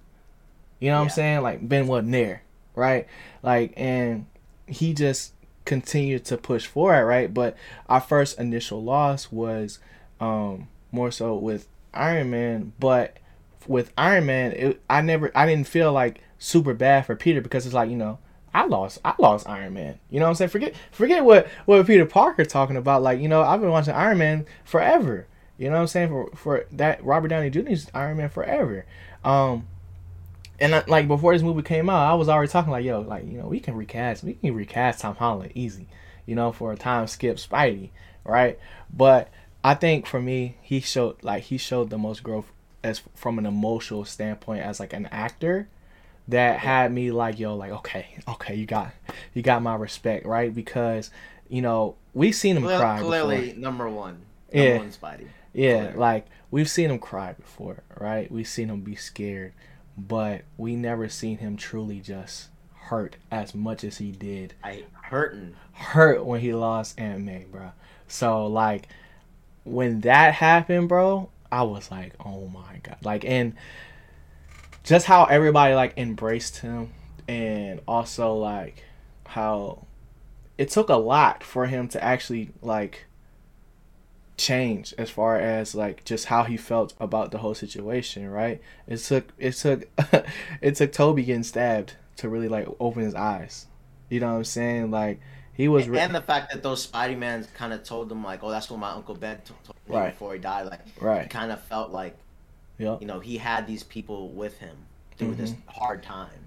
You know what yeah. I'm saying? Like Ben wasn't there, right? Like and he just continued to push forward, right? But our first initial loss was um more so with Iron Man, but with Iron Man, it, I never I didn't feel like super bad for Peter because it's like you know I lost I lost Iron Man. You know what I'm saying? Forget forget what what Peter Parker talking about. Like you know I've been watching Iron Man forever. You know what I'm saying? For for that Robert Downey Jr.'s Iron Man forever. Um, and I, like before this movie came out, I was already talking like yo like you know we can recast we can recast Tom Holland easy. You know for a time skip Spidey right? But I think for me, he showed like he showed the most growth as from an emotional standpoint as like an actor that had me like yo like okay okay you got you got my respect right? Because you know we've seen him clearly, cry clearly before. number one number yeah one Spidey yeah Clearly. like we've seen him cry before right? We've seen him be scared but we never seen him truly just hurt as much as he did. I hurting. Hurt when he lost Aunt May bro. So like when that happened bro I was like oh my god. Like and just how everybody like embraced him and also like how it took a lot for him to actually like change as far as like just how he felt about the whole situation right it took it took it took tobey getting stabbed to really like open his eyes you know what i'm saying like he was and, and the fact that those Spidey mans kind of told him like, "Oh, that's what my uncle Ben told me Right. before he died." Like, right kind of felt like yep you know he had these people with him through this hard time.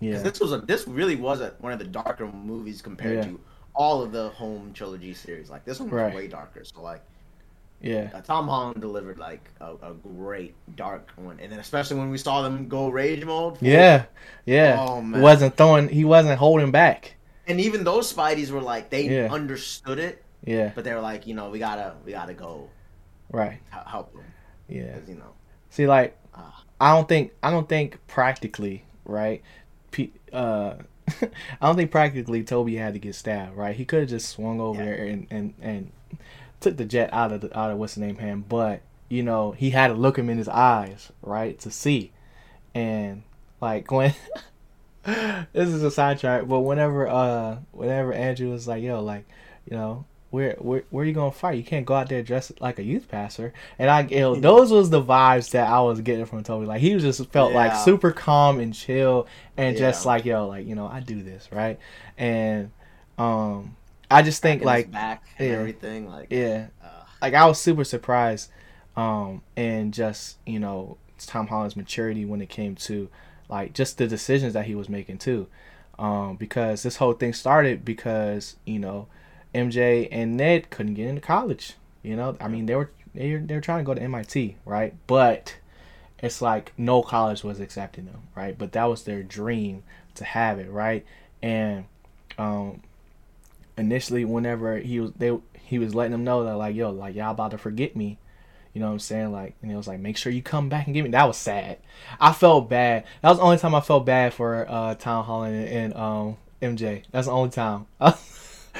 yeah this was a this really was a, one of the darker movies compared Yeah. to all of the home trilogy series. Like this one was Right. way darker. So like yeah uh, Tom Holland delivered like a, a great dark one, and then especially when we saw them go rage mode. yeah yeah Oh, man. wasn't throwing he wasn't holding back And even those Spideys were like they Yeah. understood it, yeah but they were like, you know, we gotta we gotta go right help them. yeah you know. See, like. I don't think I don't think practically, right? P- uh, I don't think practically Tobey had to get stabbed, right? He could have just swung over Yeah. there and, and and took the jet out of the out of what's the name hand, but you know he had to look him in his eyes, right, to see, and like when. this is a sidetrack, but whenever uh whenever Andrew was like, yo, like, you know, where where where you gonna fight? You can't go out there dressed like a youth passer. And I you know, those was the vibes that I was getting from Tobey. Like he was just felt like super calm and chill and just like, yo, like, you know, I do this, right? And um I just think like back and yeah. everything. Like yeah. uh, Like I was super surprised um and just, you know, Tom Holland's maturity when it came to like just the decisions that he was making too. Um because this whole thing started because, you know, MJ and Ned couldn't get into college. You know, I mean they were they were, they were trying to go to MIT, right? But it's like no college was accepting them, right? But that was their dream to have it, right? And um initially whenever he was they he was letting them know that like yo like y'all about to forget me you know what i'm saying like and it was like make sure you come back and get me that was sad i felt bad that was the only time i felt bad for uh tom holland and, and um mj that's the only time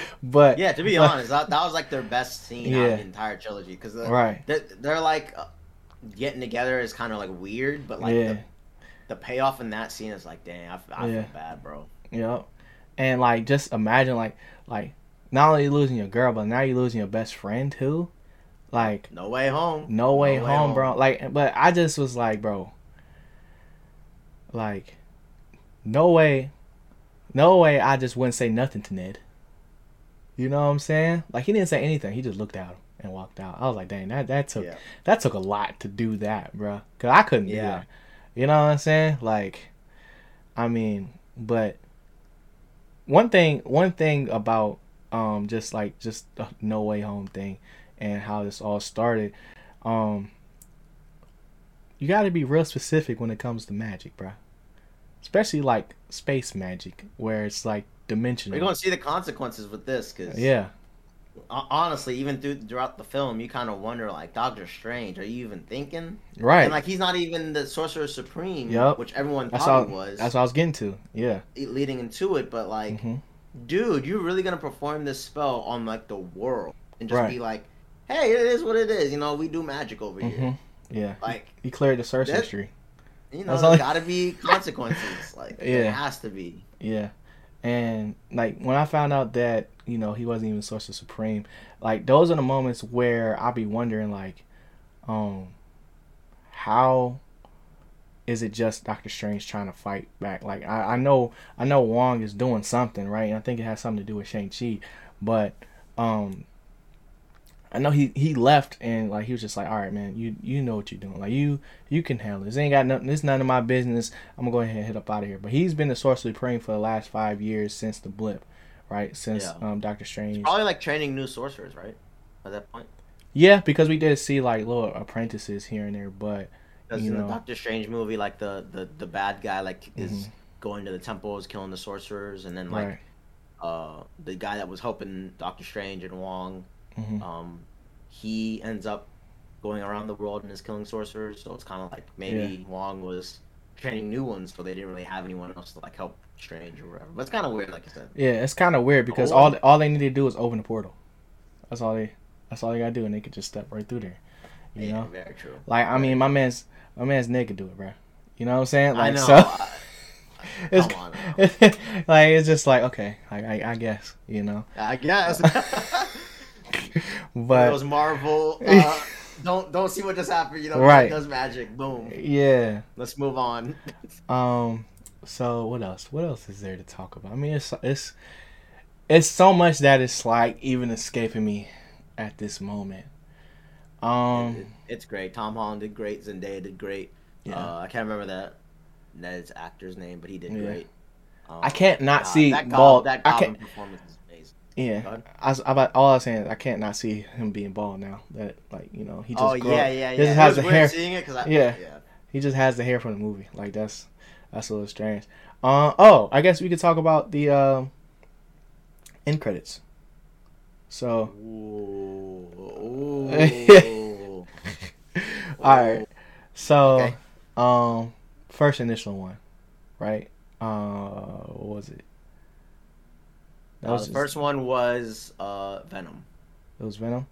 but yeah, to be honest, that, that was like their best scene out of the entire trilogy because right they're, they're like uh, getting together is kind of like weird, but like yeah the, the payoff in that scene is like, dang, I Yeah. feel bad, bro. Yep. And like just imagine like like not only losing your girl, but now you're losing your best friend too. Like No way home. no way, No way home, home. bro. Like but I just was like, bro. Like no way no way I just wouldn't say nothing to Ned. You know what I'm saying? Like he didn't say anything. He just looked at him and walked out. I was like, dang, that that took Yeah. that took a lot to do that, bro. Cause I couldn't do Yeah. that. You know what I'm saying? Like, I mean, but one thing, one thing about um, just like just the No Way Home thing and how this all started, um, you got to be real specific when it comes to magic, bro. Especially like space magic, where it's like dimensional. We're gonna see the consequences with this because yeah, honestly, even through throughout the film, you kind of wonder like Doctor Strange, are you even thinking? right. And like he's not even the Sorcerer Supreme, Yup. which everyone that's thought all. he was That's what I was getting to. Yeah. leading into it. But like, hmm dude, you really gonna perform this spell on like the world and just Right. be like, hey, it is what it is. You know, we do magic over hmm here. Yeah. Like, He cleared the history. you know, there's all- gotta be consequences. Like, Yeah. it has to be. Yeah. And like when I found out that, you know, he wasn't even Sorcerer Supreme, like those are the moments where I'll be wondering like, um, how is it just Doctor Strange trying to fight back? Like I, I know I know Wong is doing something, right? And I think it has something to do with Shang Chi. But um I know he he left and like he was just like, all right, man, you you know what you're doing. Like you you can handle this. Ain't got nothing. This none of my business. I'm gonna go ahead and hit up out of here. But he's been the Sorcerer praying for the last five years since the blip, right? Since Yeah. um Doctor Strange. Probably like training new sorcerers, right? At that point. Yeah, because we did see like little apprentices here and there, but because in know. the Doctor Strange movie, like the the, the bad guy like mm-hmm. is going to the temples, killing the sorcerers, and then like right. uh the guy that was helping Doctor Strange and Wong, mm-hmm. um, he ends up going around the world and is killing sorcerers. So it's kind of like maybe yeah. Wong was training new ones, so they didn't really have anyone else to like help Strange or whatever. But it's kind of weird, like I said. Yeah, it's kind of weird because oh, all all they need to do is open the portal. That's all they. That's all they gotta do, and they could just step right through there. You yeah, know, very true. Like I mean, my man's my man's Nick could do it, bro. You know what I'm saying? Like I know. so. it's on, like it's just like okay, I, I, I guess you know. I guess. but those Marvel. Uh, don't don't see what just happened. You know, right? Does magic. Boom. Yeah. Let's move on. um. So what else? What else is there to talk about? I mean, it's it's it's so much that it's like even escaping me at this moment. Um, it, it's great. Tom Holland did great. Zendaya did great. Yeah. Uh, I can't remember that Ned's actor's name, but he did yeah. great. Um, I can't not uh, see that bald. That I can't, performance is amazing. Yeah, I all I was saying. Is I can't not see him being bald now. That like you know he just. Oh yeah, yeah, yeah. He just has the hair. Seeing it because yeah, yeah, he just has the hair from the movie. Like that's that's a little strange. Uh oh, I guess we could talk about the uh, end credits. So. Ooh. Ooh. All right. So, okay. um, first initial one, right? Uh, what was it? That uh, was the just... first one was uh Venom. It was Venom.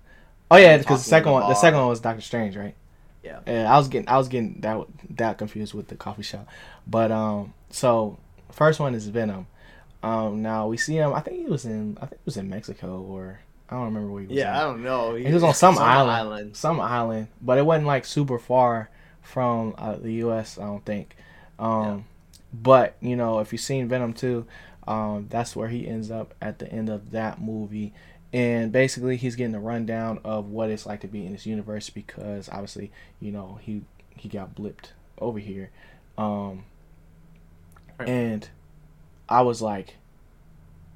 Oh yeah, because the second one, the second one was Doctor Strange, right? Yeah. Yeah, I was getting, I was getting that that confused with the coffee shop, but um, so first one is Venom. Um, now we see him. I think he was in, I think he was in Mexico or I don't remember where he was. Yeah, I don't know. He, he was on some, some island, island, some island, but it wasn't like super far from uh, the U.S. I don't think. Um, yeah. But you know, if you've seen Venom 2, um, that's where he ends up at the end of that movie. And basically, he's getting a rundown of what it's like to be in this universe because obviously, you know, he he got blipped over here. Um, and I was like,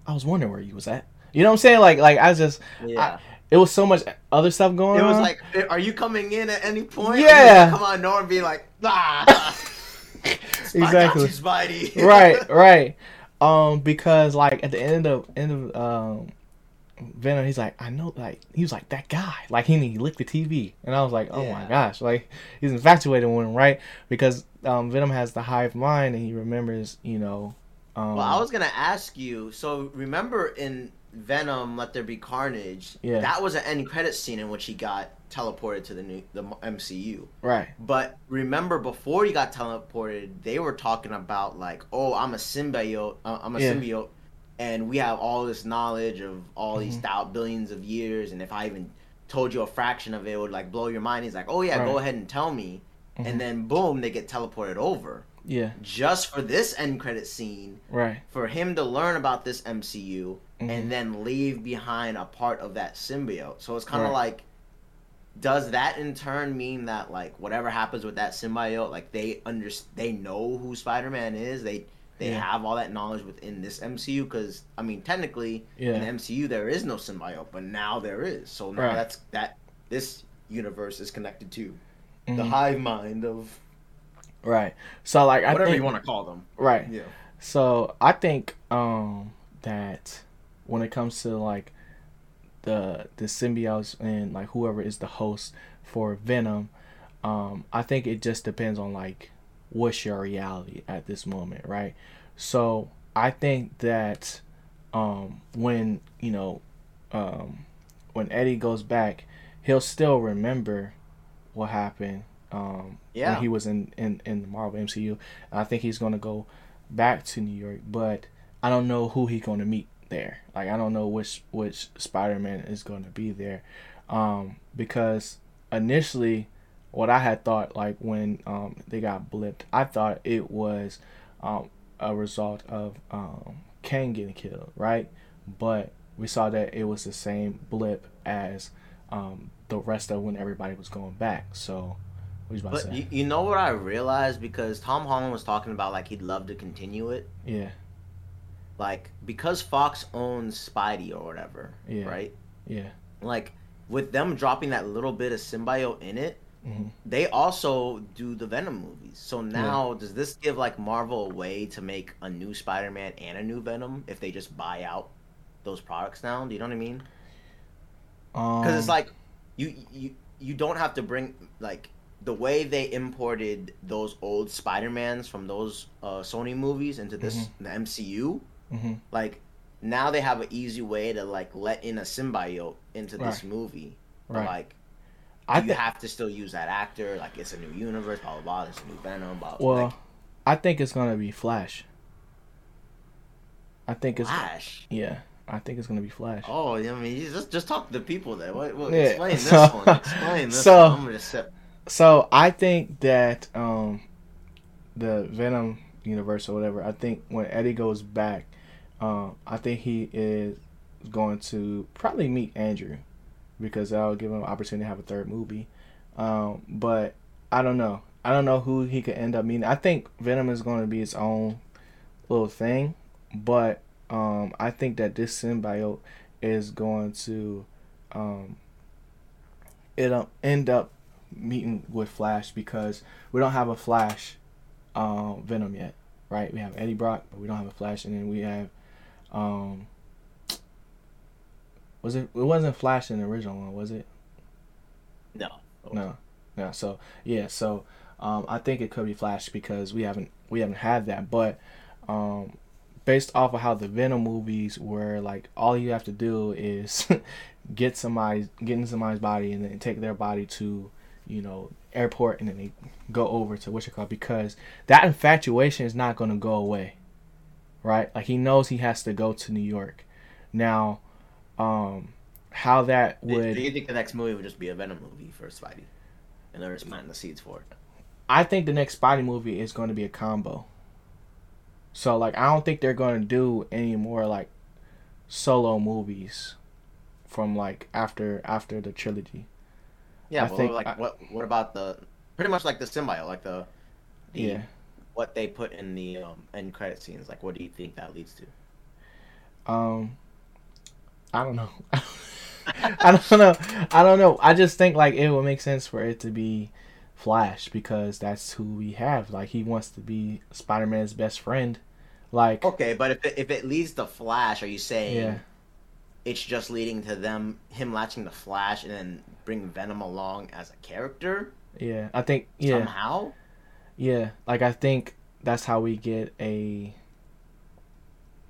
I was wondering where he was at. You know what I'm saying? Like, like I was just, yeah. I, it was so much other stuff going on. It was on. like, are you coming in at any point? Yeah. Come on, Norm, be like, ah. exactly. Spidey. right, right. Um, because like at the end of end of um, Venom, he's like, I know, like he was like that guy, like he he licked the TV, and I was like, oh yeah. my gosh, like he's infatuated with him, right? Because um, Venom has the hive mind, and he remembers, you know. Um, well, I was gonna ask you. So remember in Venom, Let There Be Carnage. Yeah. That was an end credit scene in which he got teleported to the new the MCU. Right. But remember, before he got teleported, they were talking about like, oh, I'm a symbiote. Uh, I'm a yeah. symbiote, and we have all this knowledge of all mm-hmm. these thou- billions of years, and if I even told you a fraction of it, it would like blow your mind. He's like, oh yeah, right. go ahead and tell me. Mm-hmm. And then boom, they get teleported over. Yeah. Just for this end credit scene. Right. For him to learn about this MCU mm-hmm. and then leave behind a part of that symbiote. So it's kind of right. like does that in turn mean that like whatever happens with that symbiote like they under they know who Spider-Man is? They they yeah. have all that knowledge within this MCU because I mean technically yeah. in the MCU there is no symbiote, but now there is. So now right. that's that this universe is connected to mm-hmm. the hive mind of Right. So like I whatever think, you want to call them. Right. Yeah. So I think um that when it comes to like the the symbiotes and like whoever is the host for Venom, um, I think it just depends on like what's your reality at this moment, right? So I think that um, when you know um, when Eddie goes back, he'll still remember what happened um, yeah. when he was in, in, in the Marvel MCU. I think he's gonna go back to New York, but I don't know who he's gonna meet there. Like I don't know which which Spider Man is gonna be there, um, because initially, what I had thought like when um, they got blipped, I thought it was um, a result of um, Kang getting killed, right? But we saw that it was the same blip as um, the rest of when everybody was going back. So but you, you know what I realized because Tom Holland was talking about like he'd love to continue it. Yeah. Like because Fox owns Spidey or whatever. Yeah. Right. Yeah. Like with them dropping that little bit of symbiote in it, mm-hmm. they also do the Venom movies. So now, yeah. does this give like Marvel a way to make a new Spider-Man and a new Venom if they just buy out those products now? Do you know what I mean? Because um, it's like you you you don't have to bring like the way they imported those old Spider-Mans from those uh, Sony movies into this mm-hmm. the MCU. Mm-hmm. Like now they have an easy way to like let in a symbiote into right. this movie. Right. But, like I you th- have to still use that actor. Like it's a new universe. Blah blah blah. It's a new Venom. Blah. Well, like, I think it's gonna be Flash. I think it's Flash. Yeah, I think it's gonna be Flash. Oh, yeah. I mean, just just talk to the people there. What, what, yeah. Explain this so, one. Explain this. So, one. I'm gonna. So I think that um, the Venom universe or whatever. I think when Eddie goes back, um, I think he is going to probably meet Andrew because that'll give him an opportunity to have a third movie. Um, but I don't know. I don't know who he could end up meeting. I think Venom is going to be its own little thing, but um, I think that this symbiote is going to um, it'll end up meeting with Flash because we don't have a Flash uh, Venom yet, right? We have Eddie Brock, but we don't have a Flash, and then we have um, was it? It wasn't Flash in the original one, was it? No. No. No. So yeah. So um, I think it could be Flash because we haven't we haven't had that, but um, based off of how the Venom movies were, like all you have to do is get somebody get in somebody's body and then take their body to you know airport and then they go over to what you call because that infatuation is not going to go away right like he knows he has to go to new york now um, how that would. Do you think the next movie would just be a Venom movie for Spidey, and they're just planting the seeds for it? I think the next Spidey movie is going to be a combo. So like, I don't think they're going to do any more like solo movies from like after after the trilogy. Yeah, I well, think like I, what what about the pretty much like the symbiote, like the, the yeah what they put in the um, end credit scenes. Like, what do you think that leads to? Um, I don't know. I don't know. I don't know. I just think like it would make sense for it to be Flash because that's who we have. Like he wants to be Spider Man's best friend. Like okay, but if it, if it leads to Flash, are you saying yeah. It's just leading to them him latching the Flash and then bring Venom along as a character? Yeah, I think yeah somehow. Yeah, like I think that's how we get a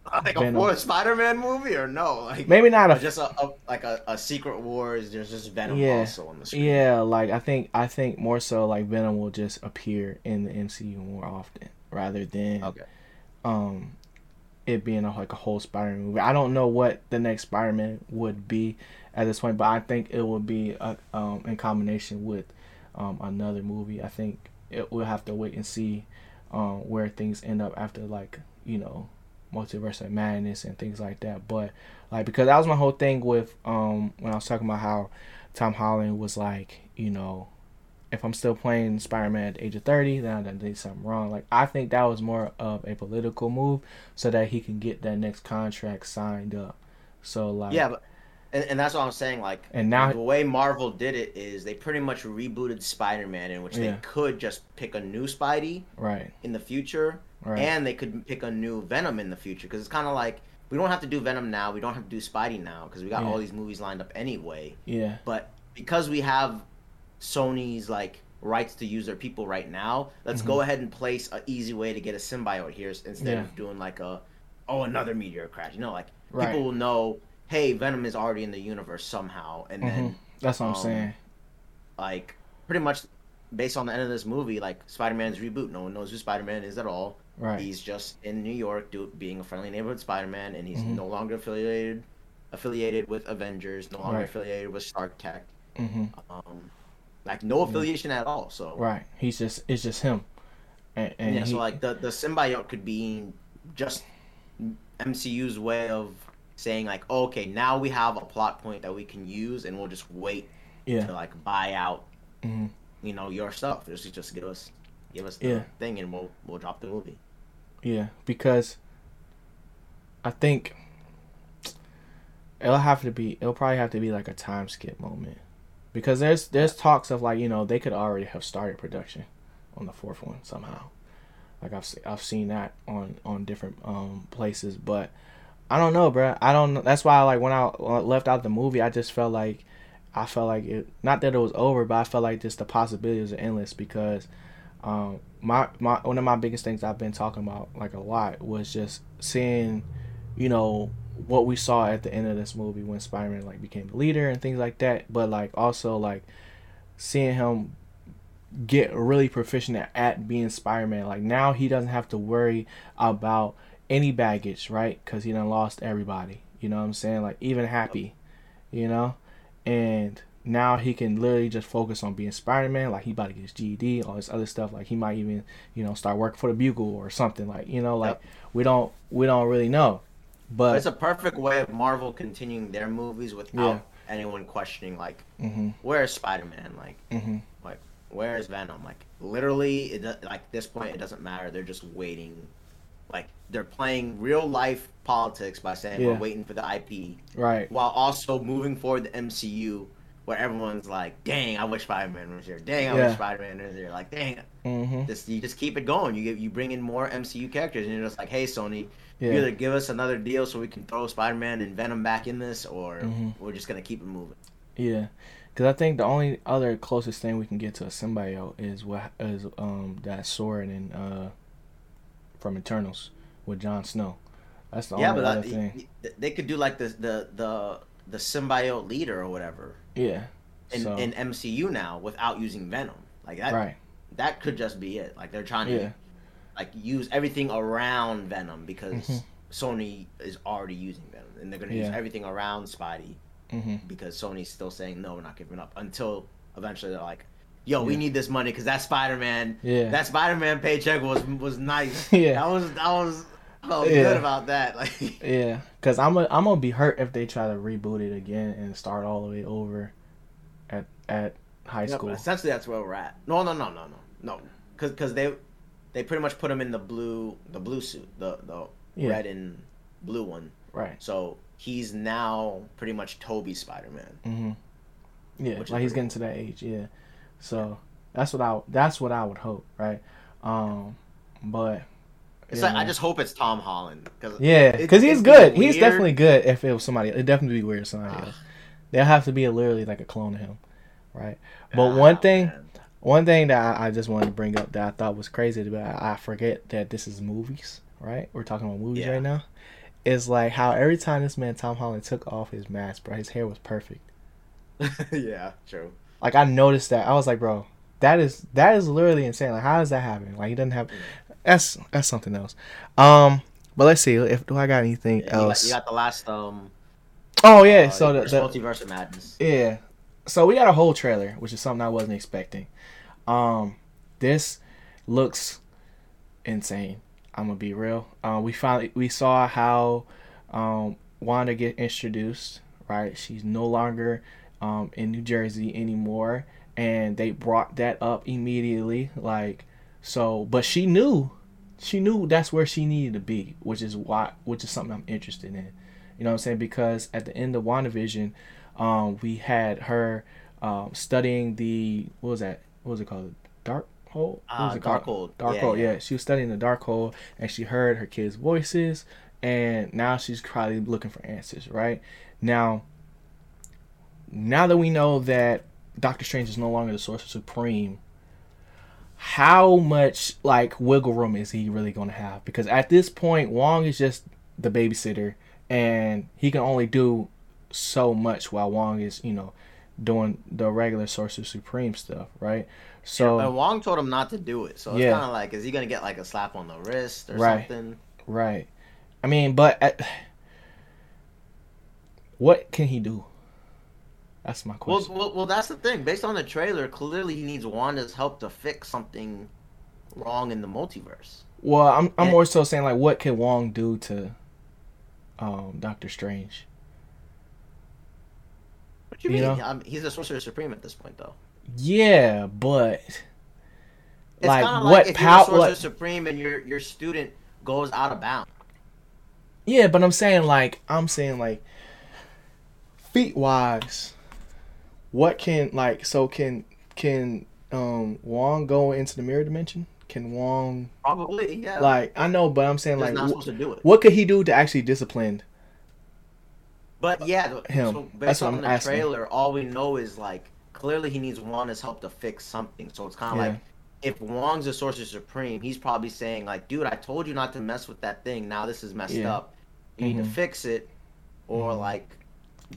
like Venom. a Spider-Man movie or no? Like maybe not a just a, a like a, a Secret Wars. There's just Venom yeah, also on the screen. Yeah, like I think I think more so like Venom will just appear in the MCU more often rather than okay. um it being a, like a whole Spider-Man movie. I don't know what the next Spider-Man would be at this point, but I think it will be a, um in combination with um another movie. I think it we'll have to wait and see um where things end up after like you know multiverse of madness and things like that. But like because that was my whole thing with um when I was talking about how Tom Holland was like, you know, if I'm still playing Spider Man at the age of thirty, then I did something wrong. Like I think that was more of a political move so that he can get that next contract signed up. So like Yeah, but and, and that's what I'm saying. Like, and now the way Marvel did it is they pretty much rebooted Spider-Man, in which yeah. they could just pick a new Spidey, right, in the future, Right. And they could pick a new Venom in the future because it's kind of like we don't have to do Venom now. We don't have to do Spidey now because we got yeah. all these movies lined up anyway. Yeah. But because we have Sony's like rights to use their people right now, let's mm-hmm. go ahead and place an easy way to get a symbiote here instead yeah. of doing like a oh another meteor crash. You know, like right. people will know, hey, Venom is already in the universe somehow, and mm-hmm. then that's what um, I'm saying. Like pretty much based on the end of this movie, like Spider Man's reboot, no one knows who Spider Man is at all. Right. He's just in New York, do, being a friendly neighborhood Spider-Man, and he's mm-hmm. no longer affiliated affiliated with Avengers, no longer right. affiliated with Stark Tech. Mm-hmm. Um, like no affiliation at all. So right, he's just it's just him. And, and yeah, he... so like the the symbiote could be just MCU's way of saying like, oh, okay, now we have a plot point that we can use, and we'll just wait yeah. to like buy out, mm-hmm. you know, your stuff. Just just give us give us the yeah. thing, and we'll we'll drop the movie. Yeah, because I think it'll have to be. It'll probably have to be like a time skip moment, because there's there's talks of like you know they could already have started production on the fourth one somehow. Like I've I've seen that on on different um places, but I don't know, bro. I don't. That's why like when I left out the movie, I just felt like I felt like it. Not that it was over, but I felt like just the possibilities are endless because um my my one of my biggest things I've been talking about like a lot was just seeing, you know, what we saw at the end of this movie when Spider-Man like became the leader and things like that, but like also like seeing him get really proficient at, at being Spider-Man. Like now he doesn't have to worry about any baggage, right? Cuz he done lost everybody. You know what I'm saying? Like even Happy, you know? And now he can literally just focus on being Spider-Man. Like he about to get his GED, all this other stuff. Like he might even, you know, start working for the Bugle or something. Like you know, like yep. we don't we don't really know. But it's a perfect way of Marvel continuing their movies without yeah. anyone questioning like, mm-hmm. where is Spider-Man? Like, mm-hmm. like where is Venom? Like literally, it like this point it doesn't matter. They're just waiting. Like they're playing real life politics by saying yeah. we're waiting for the IP, right? While also moving forward the MCU where everyone's like, "Dang, I wish Spider Man was here. Dang, I yeah. wish Spider Man was here." Like, dang, mm-hmm. this you just keep it going. You get you bring in more MCU characters, and you're just like, "Hey, Sony, yeah. you either give us another deal so we can throw Spider Man and Venom back in this, or mm-hmm. we're just gonna keep it moving." Yeah, because I think the only other closest thing we can get to a symbiote is what is um that sword and uh from Eternals with Jon Snow. That's the yeah, only other that, thing. They could do like the the the the symbiote leader or whatever. Yeah. In so. in MCU now without using Venom. Like that right. that could just be it. Like they're trying to yeah. Like use everything around Venom because mm-hmm. Sony is already using Venom and they're going to yeah. use everything around Spidey mm-hmm. because Sony's still saying no, we're not giving up until eventually they're like Yo, yeah. we need this money because that Spider Man, yeah, that Spider Man paycheck was was nice. yeah, that was that was felt yeah. good about that. Like yeah, because I'm a, I'm gonna be hurt if they try to reboot it again and start all the way over at at high yeah, school. essentially, that's where we're at. No, no, no, no, no, no. Because because they they pretty much put him in the blue the blue suit the the yeah. red and blue one. Right. So he's now pretty much Tobey Spider Man. Mm-hmm. Yeah, like he's getting cool. to that age. Yeah. So that's what I that's what I would hope, right? Um, but it's yeah, like. I just hope it's Tom Holland. Cause yeah, because he's good. He's definitely good. If it was somebody, it'd definitely be weird. Somebody else. They'll have to be a, literally like a clone of him, right? But oh, one thing, man. One thing that I, I, just wanted to bring up that I thought was crazy, but I, I forget that this is movies, right? We're talking about movies yeah. right now. Is like how every time this man Tom Holland took off his mask, bro, his hair was perfect. yeah, true. Like I noticed that. I was like, bro, that is that is literally insane. Like, how does that happen? Like, he doesn't have that's that's something else. Um, but let's see if do I got anything yeah, else. You got, you got, the last um. Oh yeah, uh, so the, the multiverse of madness. Yeah, so we got a whole trailer, which is something I wasn't expecting. Um, this looks insane. I'm gonna be real. Uh, we finally we saw how um, Wanda get introduced. Right, she's no longer um, in New Jersey anymore, and they brought that up immediately. Like, so, but she knew she knew that's where she needed to be, which is why, which is something I'm interested in. You know what I'm saying? Because at the end of WandaVision, um, we had her um, studying the what was that? What was it called? Dark hole. What was uh, it dark hole. Dark yeah, hole. Yeah. yeah, she was studying the dark hole, and she heard her kids' voices, and now she's probably looking for answers. Right now, now that we know that Doctor Strange is no longer the Sorcerer Supreme how much like wiggle room is he really going to have? Because at this point, Wong is just the babysitter, and he can only do so much while Wong is, you know, doing the regular Sorcerer Supreme stuff, right? So, yeah, but Wong told him not to do it, so it's yeah. kind of like, is he gonna get like a slap on the wrist or right. something? Right. I mean, but at, what can he do? That's my question. Well, well, well, that's the thing. Based on the trailer, clearly he needs Wanda's help to fix something wrong in the multiverse. Well, I'm I'm and, more so saying like, what can Wong do to um, Doctor Strange? What you, you mean? Um, he's the Sorcerer Supreme at this point, though. Yeah, but it's like what power? Sorcerer what... Supreme and your your student goes out of bounds. Yeah, but I'm saying like I'm saying like feet wise, what can like so can can um Wong go into the mirror dimension? Can Wong probably yeah? Like I know, but I'm saying like not supposed to do it. What could he do to actually discipline? But yeah, him. So based That's on the asking. trailer, all we know is like clearly he needs Wanda's help to fix something. So it's kind of yeah. like if Wong's a sorcerer supreme, he's probably saying like, "Dude, I told you not to mess with that thing. Now this is messed yeah. up. You mm-hmm. need to mm-hmm. fix it, or mm-hmm. like."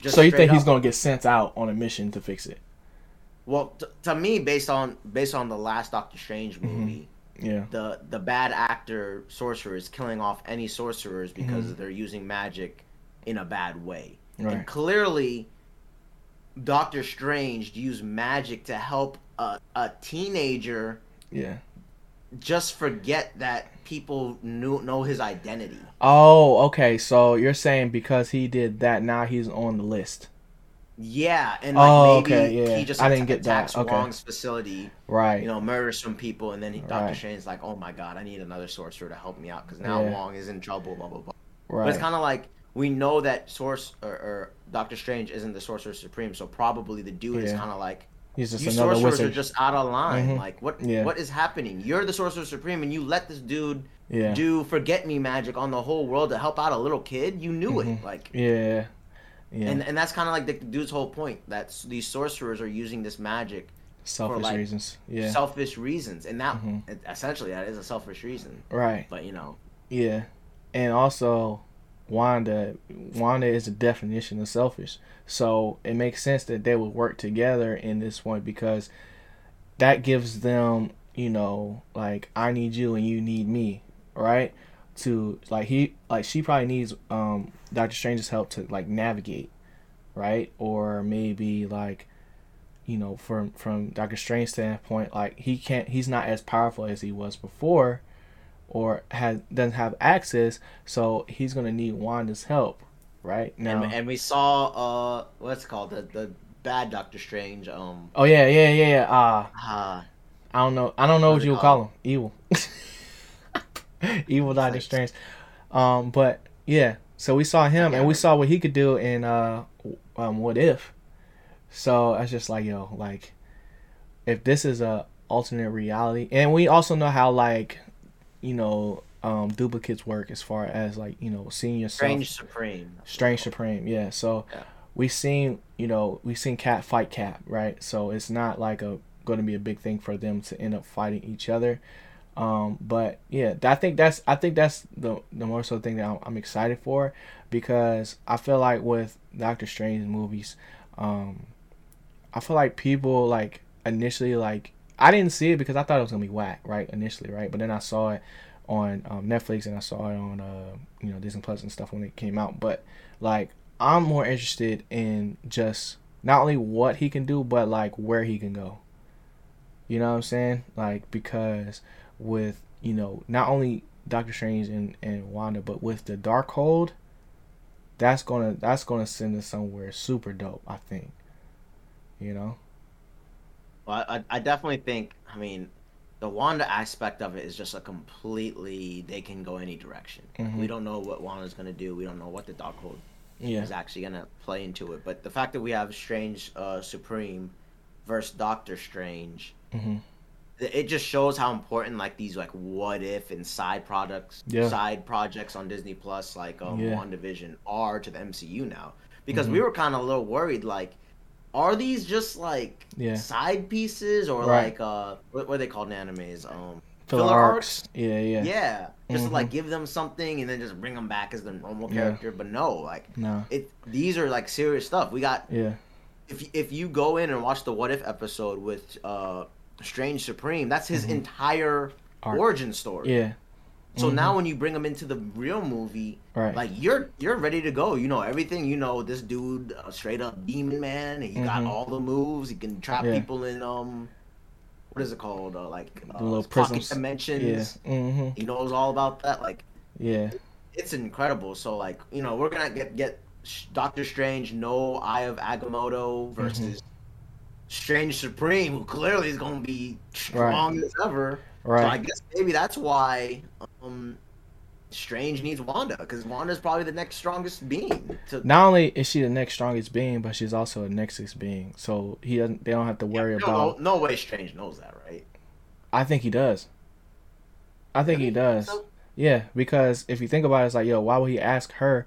so you think he's gonna get sent out on a mission to fix it? Well, t- to me, based on based on the last Doctor Strange mm-hmm. movie, mm-hmm. yeah, the the bad actor sorcerer is killing off any sorcerers because mm-hmm. they're using magic in a bad way, right. and clearly, Doctor Strange used magic to help a, a teenager yeah. Just forget that people knew know his identity. Oh, okay. So you're saying because he did that, now he's on the list. Yeah, and like oh, maybe okay, yeah. he just I didn't get that. Okay. Wong's facility, right? You know, murders some people, and then he, Doctor right. Strange's like, "Oh my god, I need another sorcerer to help me out because now yeah. Wong is in trouble." Blah blah blah. Right. But it's kind of like we know that Source or, or, Doctor Strange isn't the Sorcerer Supreme, so probably the dude yeah. is kind of like, He's just you sorcerers wizard. are just out of line. Mm-hmm. Like what? Yeah. What is happening? You're the sorcerer supreme, and you let this dude yeah. do forget me magic on the whole world to help out a little kid. You knew mm-hmm. it. Like yeah, yeah. And and that's kind of like the dude's whole point that these sorcerers are using this magic selfish for, like, reasons. Yeah, selfish reasons, and that mm-hmm. essentially that is a selfish reason. Right. But you know. Yeah, and also Wanda Wanda is a definition of selfish. So it makes sense that they would work together in this one because that gives them, you know, like I need you and you need me, right? To like he like she probably needs um Doctor Strange's help to like navigate, right? Or maybe like you know, from from Doctor Strange's standpoint, like he can't he's not as powerful as he was before or has doesn't have access, so he's gonna need Wanda's help, right now. And, and we saw uh, what's called the the bad Doctor Strange. Um. Oh yeah, yeah, yeah, yeah. Uh, uh I don't know. I don't know what you would call him. Evil. Evil Doctor like, Strange. Um, but yeah. So we saw him, and we saw what he could do in uh, um, What If. So I was just like, yo, like, if this is a alternate reality, and we also know how like you know um, duplicates work as far as like you know seeing yourself. Strange Supreme. Strange Supreme, yeah. So yeah. we seen you know we seen Cap fight Cap, right? So it's not like a going to be a big thing for them to end up fighting each other. Um, but yeah, I think that's I think that's the the more so thing that I'm, I'm excited for because I feel like with Doctor Strange movies, um, I feel like people like initially like I didn't see it because I thought it was gonna be whack, right? Initially, right? But then I saw it on um, Netflix and I saw it on uh, you know Disney Plus and stuff when it came out. But like, I'm more interested in just not only what he can do, but like where he can go. You know what I'm saying? Like because with you know not only Doctor Strange and, and Wanda, but with the Darkhold, that's gonna that's gonna send us somewhere super dope. I think. You know. Well, I, I definitely think. I mean, the Wanda aspect of it is just a completely. They can go any direction. Mm-hmm. We don't know what Wanda's gonna do. We don't know what the Darkhold yeah. is actually gonna play into it. But the fact that we have Strange uh, Supreme versus Doctor Strange. Mm-hmm. It just shows how important like these like what if and side products, yeah. side projects on Disney Plus like um, yeah. WandaVision are to the MCU now. Because mm-hmm. we were kind of a little worried like are these just like yeah. side pieces or right. like uh what, what, are they called in animes um filler, filler arcs. arcs. yeah yeah yeah just mm-hmm. to like give them something and then just bring them back as the normal character yeah. but no like no it these are like serious stuff we got yeah if if you go in and watch the what if episode with uh strange supreme that's his mm-hmm. entire origin story yeah so mm-hmm. now when you bring him into the real movie, right. like you're you're ready to go. You know everything. You know this dude, uh, straight up demon man. He mm-hmm. got all the moves. He can trap yeah. people in um, what is it called? Uh, like uh, little pocket dimensions. Yeah. Mm-hmm. He knows all about that. Like yeah, it's incredible. So like you know we're gonna get get Doctor Strange, no Eye of Agamotto versus mm-hmm. Strange Supreme, who clearly is gonna be strong right. as ever. Right. So I guess maybe that's why um, Strange needs Wanda because Wanda's probably the next strongest being. To... Not only is she the next strongest being, but she's also a Nexus being. So he doesn't. They don't have to worry yeah, no, about. No, no way, Strange knows that, right? I think he does. I think he does. So? Yeah, because if you think about it, it's like, yo, why would he ask her,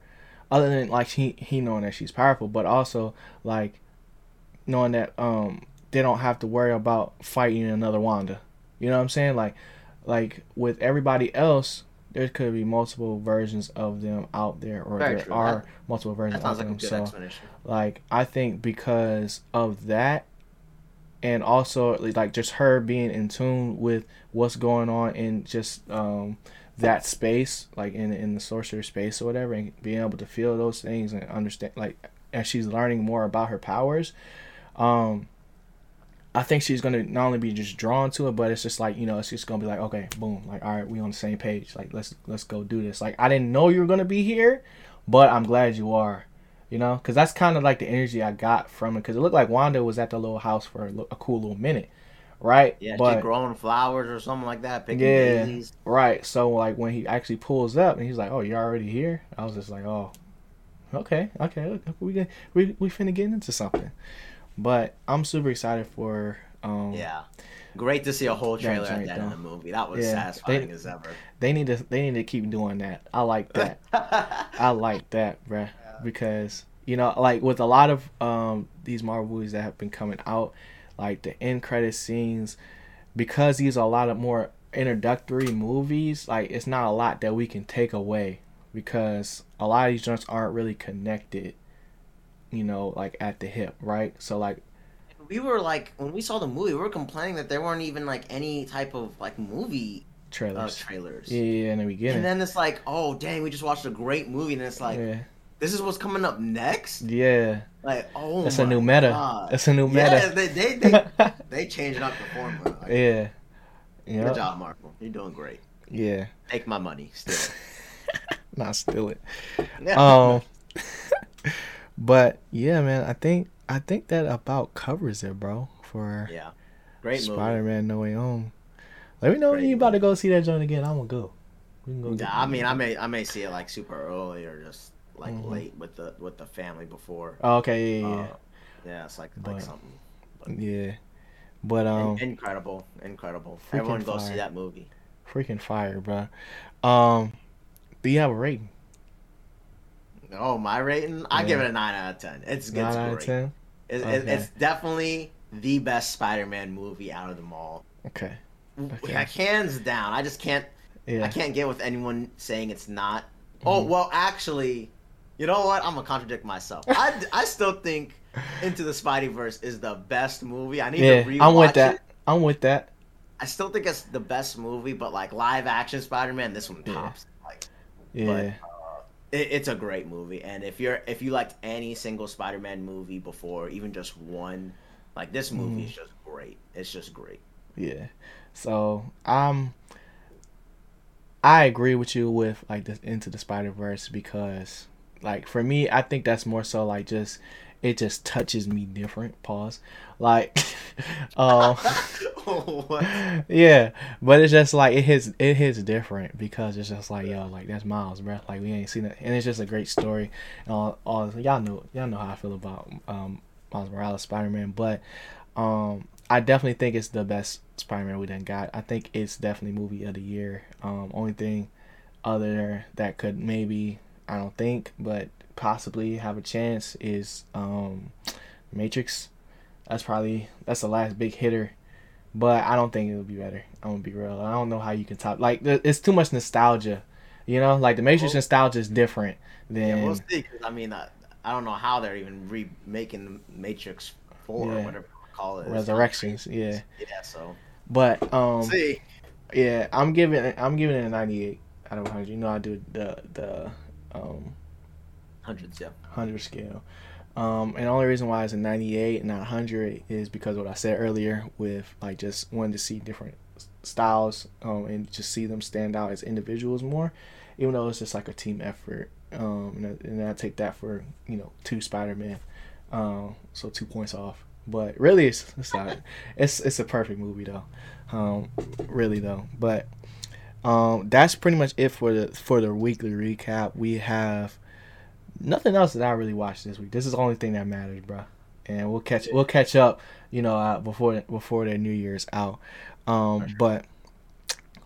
other than like he he knowing that she's powerful, but also like knowing that um they don't have to worry about fighting another Wanda. You know what I'm saying? Like like with everybody else, there could be multiple versions of them out there, or Very there true. are that, multiple versions of like them. so, like, I think because of that, and also like just her being in tune with what's going on in just um, that space, like in in the sorcerer space or whatever, and being able to feel those things and understand, like, as she's learning more about her powers, um, I think she's gonna not only be just drawn to it, but it's just like you know, it's just gonna be like, okay, boom, like all right, we on the same page. Like let's let's go do this. Like I didn't know you were gonna be here, but I'm glad you are. You know, because that's kind of like the energy I got from it. Because it looked like Wanda was at the little house for a, a cool little minute, right? Yeah, but, she growing flowers or something like that. Picking yeah, daisies. right. So like when he actually pulls up and he's like, "Oh, you're already here," I was just like, "Oh, okay, okay, we we we finna get into something." But I'm super excited for. Um, yeah, great to see a whole trailer at end of the movie. That was yeah, satisfying they, as ever. They need to they need to keep doing that. I like that. I like that, bruh. Yeah. Because you know, like with a lot of um, these Marvel movies that have been coming out, like the end credit scenes, because these are a lot of more introductory movies. Like it's not a lot that we can take away because a lot of these joints aren't really connected you know, like at the hip, right? So like we were like when we saw the movie, we were complaining that there weren't even like any type of like movie trailers. Uh, trailers. Yeah, yeah, in the beginning. And then it's like, oh dang, we just watched a great movie, and it's like, yeah. this is what's coming up next. Yeah. Like, oh, that's a new meta. God. That's a new meta. Yeah, they they they, they changed up the formula. Like, yeah. Yep. Good job, Marvel. You're doing great. Yeah. Take my money, still. Not steal it. Um. But yeah, man, I think I think that about covers it, bro. For yeah, great Spider Man No Way Home. Let me know great when you about to go see that joint again. I'm gonna go. We can go. Yeah, I mean, I may I may see it like super early or just like mm-hmm. late with the with the family before. Oh, okay, yeah, yeah. Uh, yeah, it's like but, like something. But, yeah, but um, incredible, incredible. Everyone go fire. see that movie. Freaking fire, bro. Um, do you have a rating? Oh, my rating? Yeah. I give it a nine out of ten. It's, nine it's out of ten. It's, okay. it's definitely the best Spider-Man movie out of them all. Okay. okay. Like, hands down. I just can't. Yeah. I can't get with anyone saying it's not. Oh mm-hmm. well, actually, you know what? I'm gonna contradict myself. I, I still think Into the Spideyverse is the best movie. I need yeah, to rewatch I'm with that. It. I'm with that. I still think it's the best movie, but like live action Spider-Man, this one tops. Yeah. Like, yeah. But, it, it's a great movie, and if you're if you liked any single Spider-Man movie before, even just one, like this movie mm. is just great. It's just great. Yeah. So um, I agree with you with like this into the Spider Verse because like for me, I think that's more so like just it just touches me different. Pause. Like, um, yeah, but it's just like it hits it hits different because it's just like yo, like that's Miles, bro. Like we ain't seen it, and it's just a great story. And all, all y'all know y'all know how I feel about um Miles Morales, Spider Man, but um I definitely think it's the best Spider Man we done got. I think it's definitely movie of the year. Um, only thing other that could maybe I don't think, but possibly have a chance is um, Matrix. That's probably that's the last big hitter, but I don't think it'll be better. I'm gonna be real. I don't know how you can top like it's too much nostalgia. You know, like the Matrix well, nostalgia is different than. Yeah, we'll see. Cause, I mean, I, I don't know how they're even remaking Matrix Four yeah. or whatever call it. Resurrections, yeah. Yeah. So. But um. See. Yeah, I'm giving I'm giving it a 98 out of 100. You know, I do the the um Hundreds, yeah. Hundred scale. Um, and the only reason why it's a 98 and not 100 is because what I said earlier with like just wanting to see different styles um, and just see them stand out as individuals more, even though it's just like a team effort. Um, and, I, and I take that for you know two Spider Man, um, so two points off. But really, it's it's not, it's it's a perfect movie though, um, really though. But um, that's pretty much it for the for the weekly recap. We have nothing else that I really watched this week. This is the only thing that matters, bro. And we'll catch we'll catch up, you know, uh, before before the New Year's out. Um, but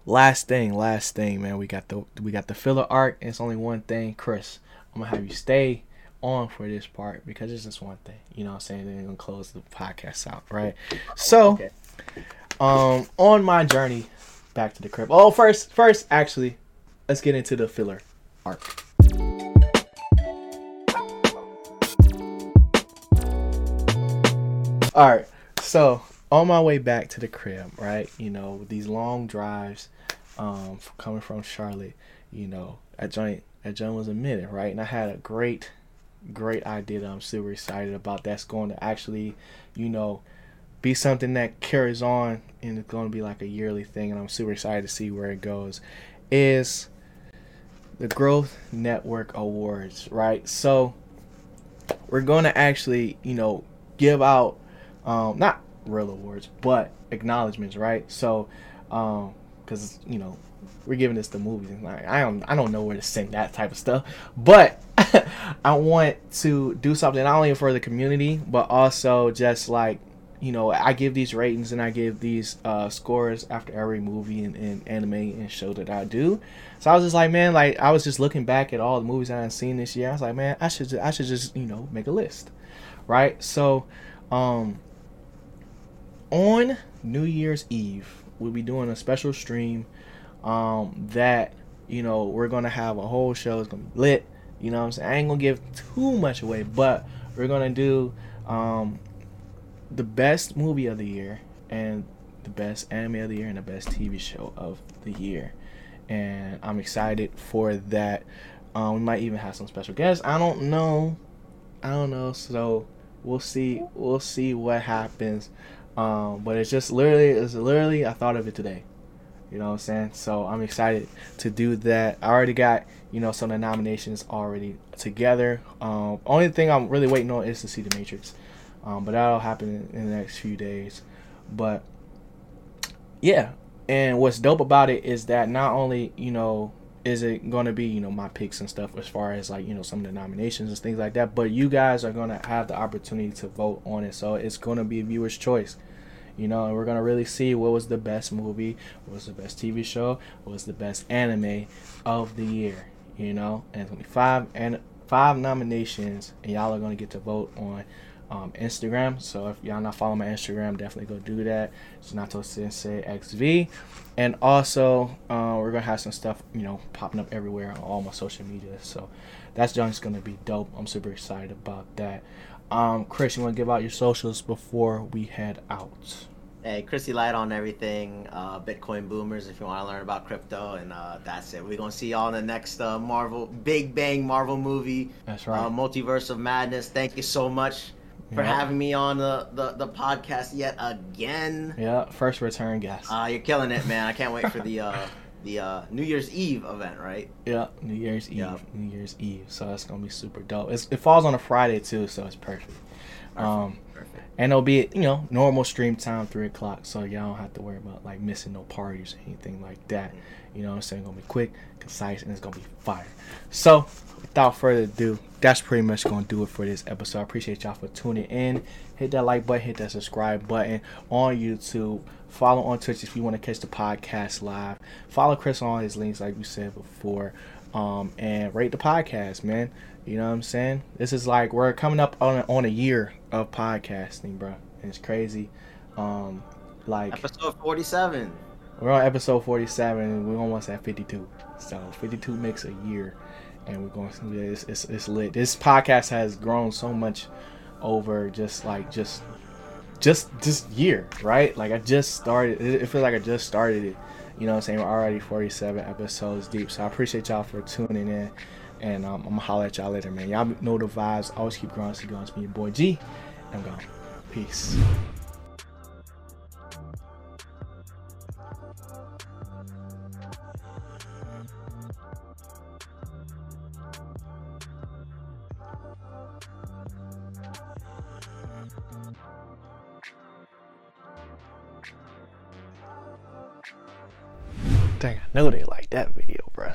last thing, last thing, man. We got the we got the filler arc. it's only one thing, Chris. I'm gonna have you stay on for this part because it's just one thing. You know what I'm saying? Then we're gonna close the podcast out, right? So okay. um on my journey back to the crib. Oh first first actually, let's get into the filler arc. Alright, so on my way back to the crib, right? You know, these long drives, um, coming from Charlotte, you know, at joint at John was a minute, right? And I had a great great idea that I'm super excited about. That's going to actually, you know, be something that carries on and it's going to be like a yearly thing. And I'm super excited to see where it goes. Is the Growth Network Awards, right? So we're going to actually, you know, give out um, not real awards, but acknowledgments, right? So, um, because you know we're giving this to movies. And like I don't I don't know where to send that type of stuff. But I want to do something not only for the community, but also just like you know, I give these ratings and I give these uh, scores after every movie and, and, anime and show that I do. So I was just like, man, like I was just looking back at all the movies I had seen this year. I was like, man, I should I should just you know make a list, right? So, um, on New Year's Eve, we'll be doing a special stream um, that you know we're gonna have a whole show. It's gonna be lit. You know I'm saying? I ain't gonna give too much away, but we're gonna do um, the best movie of the year and the best anime of the year and the best TV show of the year. And I'm excited for that. Um, we might even have some special guests. I don't know. I don't know. So we'll see. We'll see what happens. Um, but it's just literally, it's literally, I thought of it today. You know what I'm saying? So I'm excited to do that. I already got, you know, some of the nominations already together. Um, only thing I'm really waiting on is to see the Matrix. Um, but that'll happen in, in the next few days. But yeah, and what's dope about it is that not only, you know, is it going to be, you know, my picks and stuff as far as like, you know, some of the nominations and things like that, but you guys are going to have the opportunity to vote on it. So it's going to be a viewer's choice you know, and we're gonna really see what was the best movie, what was the best TV show, what was the best anime of the year, you know, and it's gonna be five and five nominations, and y'all are gonna get to vote on um, Instagram. So if y'all not following my Instagram, definitely go do that. It's Nato Sensei XV, and also uh, we're gonna have some stuff, you know, popping up everywhere on all my social media. So that's just gonna be dope. I'm super excited about that. Um, Chris, you want to give out your socials before we head out? Hey, Chrissy Light on everything. Uh, Bitcoin boomers, if you want to learn about crypto, and uh, that's it. We're gonna see y'all in the next uh, Marvel Big Bang Marvel movie. That's right. Uh, Multiverse of Madness. Thank you so much for yep. having me on the, the, the podcast yet again. Yeah, first return guest. Uh, you're killing it, man. I can't wait for the uh, the uh, New Year's Eve event, right? Yeah, New Year's Eve. Yep. New Year's Eve. So that's gonna be super dope. It's, it falls on a Friday too, so it's perfect. perfect. Um, perfect. And it'll be you know normal stream time, three o'clock, so y'all don't have to worry about like missing no parties or anything like that. Mm-hmm. You know what I'm saying? It's gonna be quick, concise, and it's gonna be fire. So without further ado, that's pretty much gonna do it for this episode. I appreciate y'all for tuning in. Hit that like button, hit that subscribe button on YouTube. Follow on Twitch if you want to catch the podcast live. Follow Chris on his links, like we said before. Um, and rate the podcast, man. You know what I'm saying? This is like we're coming up on a, on a year of podcasting, bro. And it's crazy. Um, like episode 47. We're on episode 47, and we're almost at 52. So 52 makes a year, and we're going. It's, it's, it's lit. This podcast has grown so much over just like just just this year, right? Like I just started. It, feels like I just started it. You know what I'm saying? We're already 47 episodes deep. So I appreciate y'all for tuning in. And um, I'm gonna holler at y'all later, man. Y'all know the vibes. Always keep growing. So going. It's me, your boy G. I'm gone. Peace. Know they like that video, bro.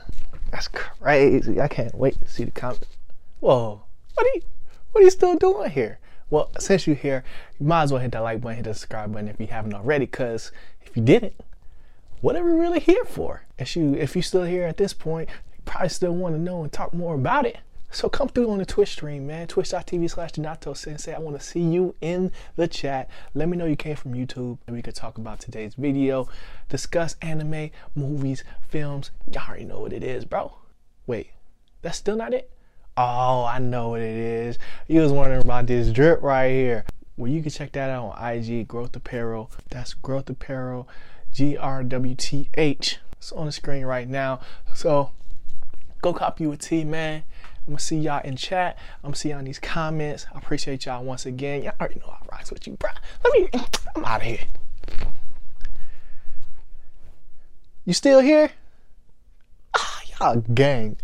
That's crazy. I can't wait to see the comment. Whoa, what are you, what are you still doing here? Well, since you're here, you might as well hit that like button, hit the subscribe button if you haven't already. Cause if you didn't, what are we really here for? If you if you're still here at this point, you probably still want to know and talk more about it. So come through on the Twitch stream, man. Twitch.tv slash Donato Sensei. I want to see you in the chat. Let me know you came from YouTube and we could talk about today's video. Discuss anime, movies, films. Y'all already know what it is, bro. Wait, that's still not it? Oh, I know what it is. You was wondering about this drip right here. Well, you can check that out on IG, Growth Apparel. That's Growth Apparel, G R W T H. It's on the screen right now. So go copy you a T, man. I'm gonna see y'all in chat. I'm gonna see y'all in these comments. I appreciate y'all once again. Y'all already know I rocks with you, bro. Let me. I'm out of here. You still here? Ah, y'all gang.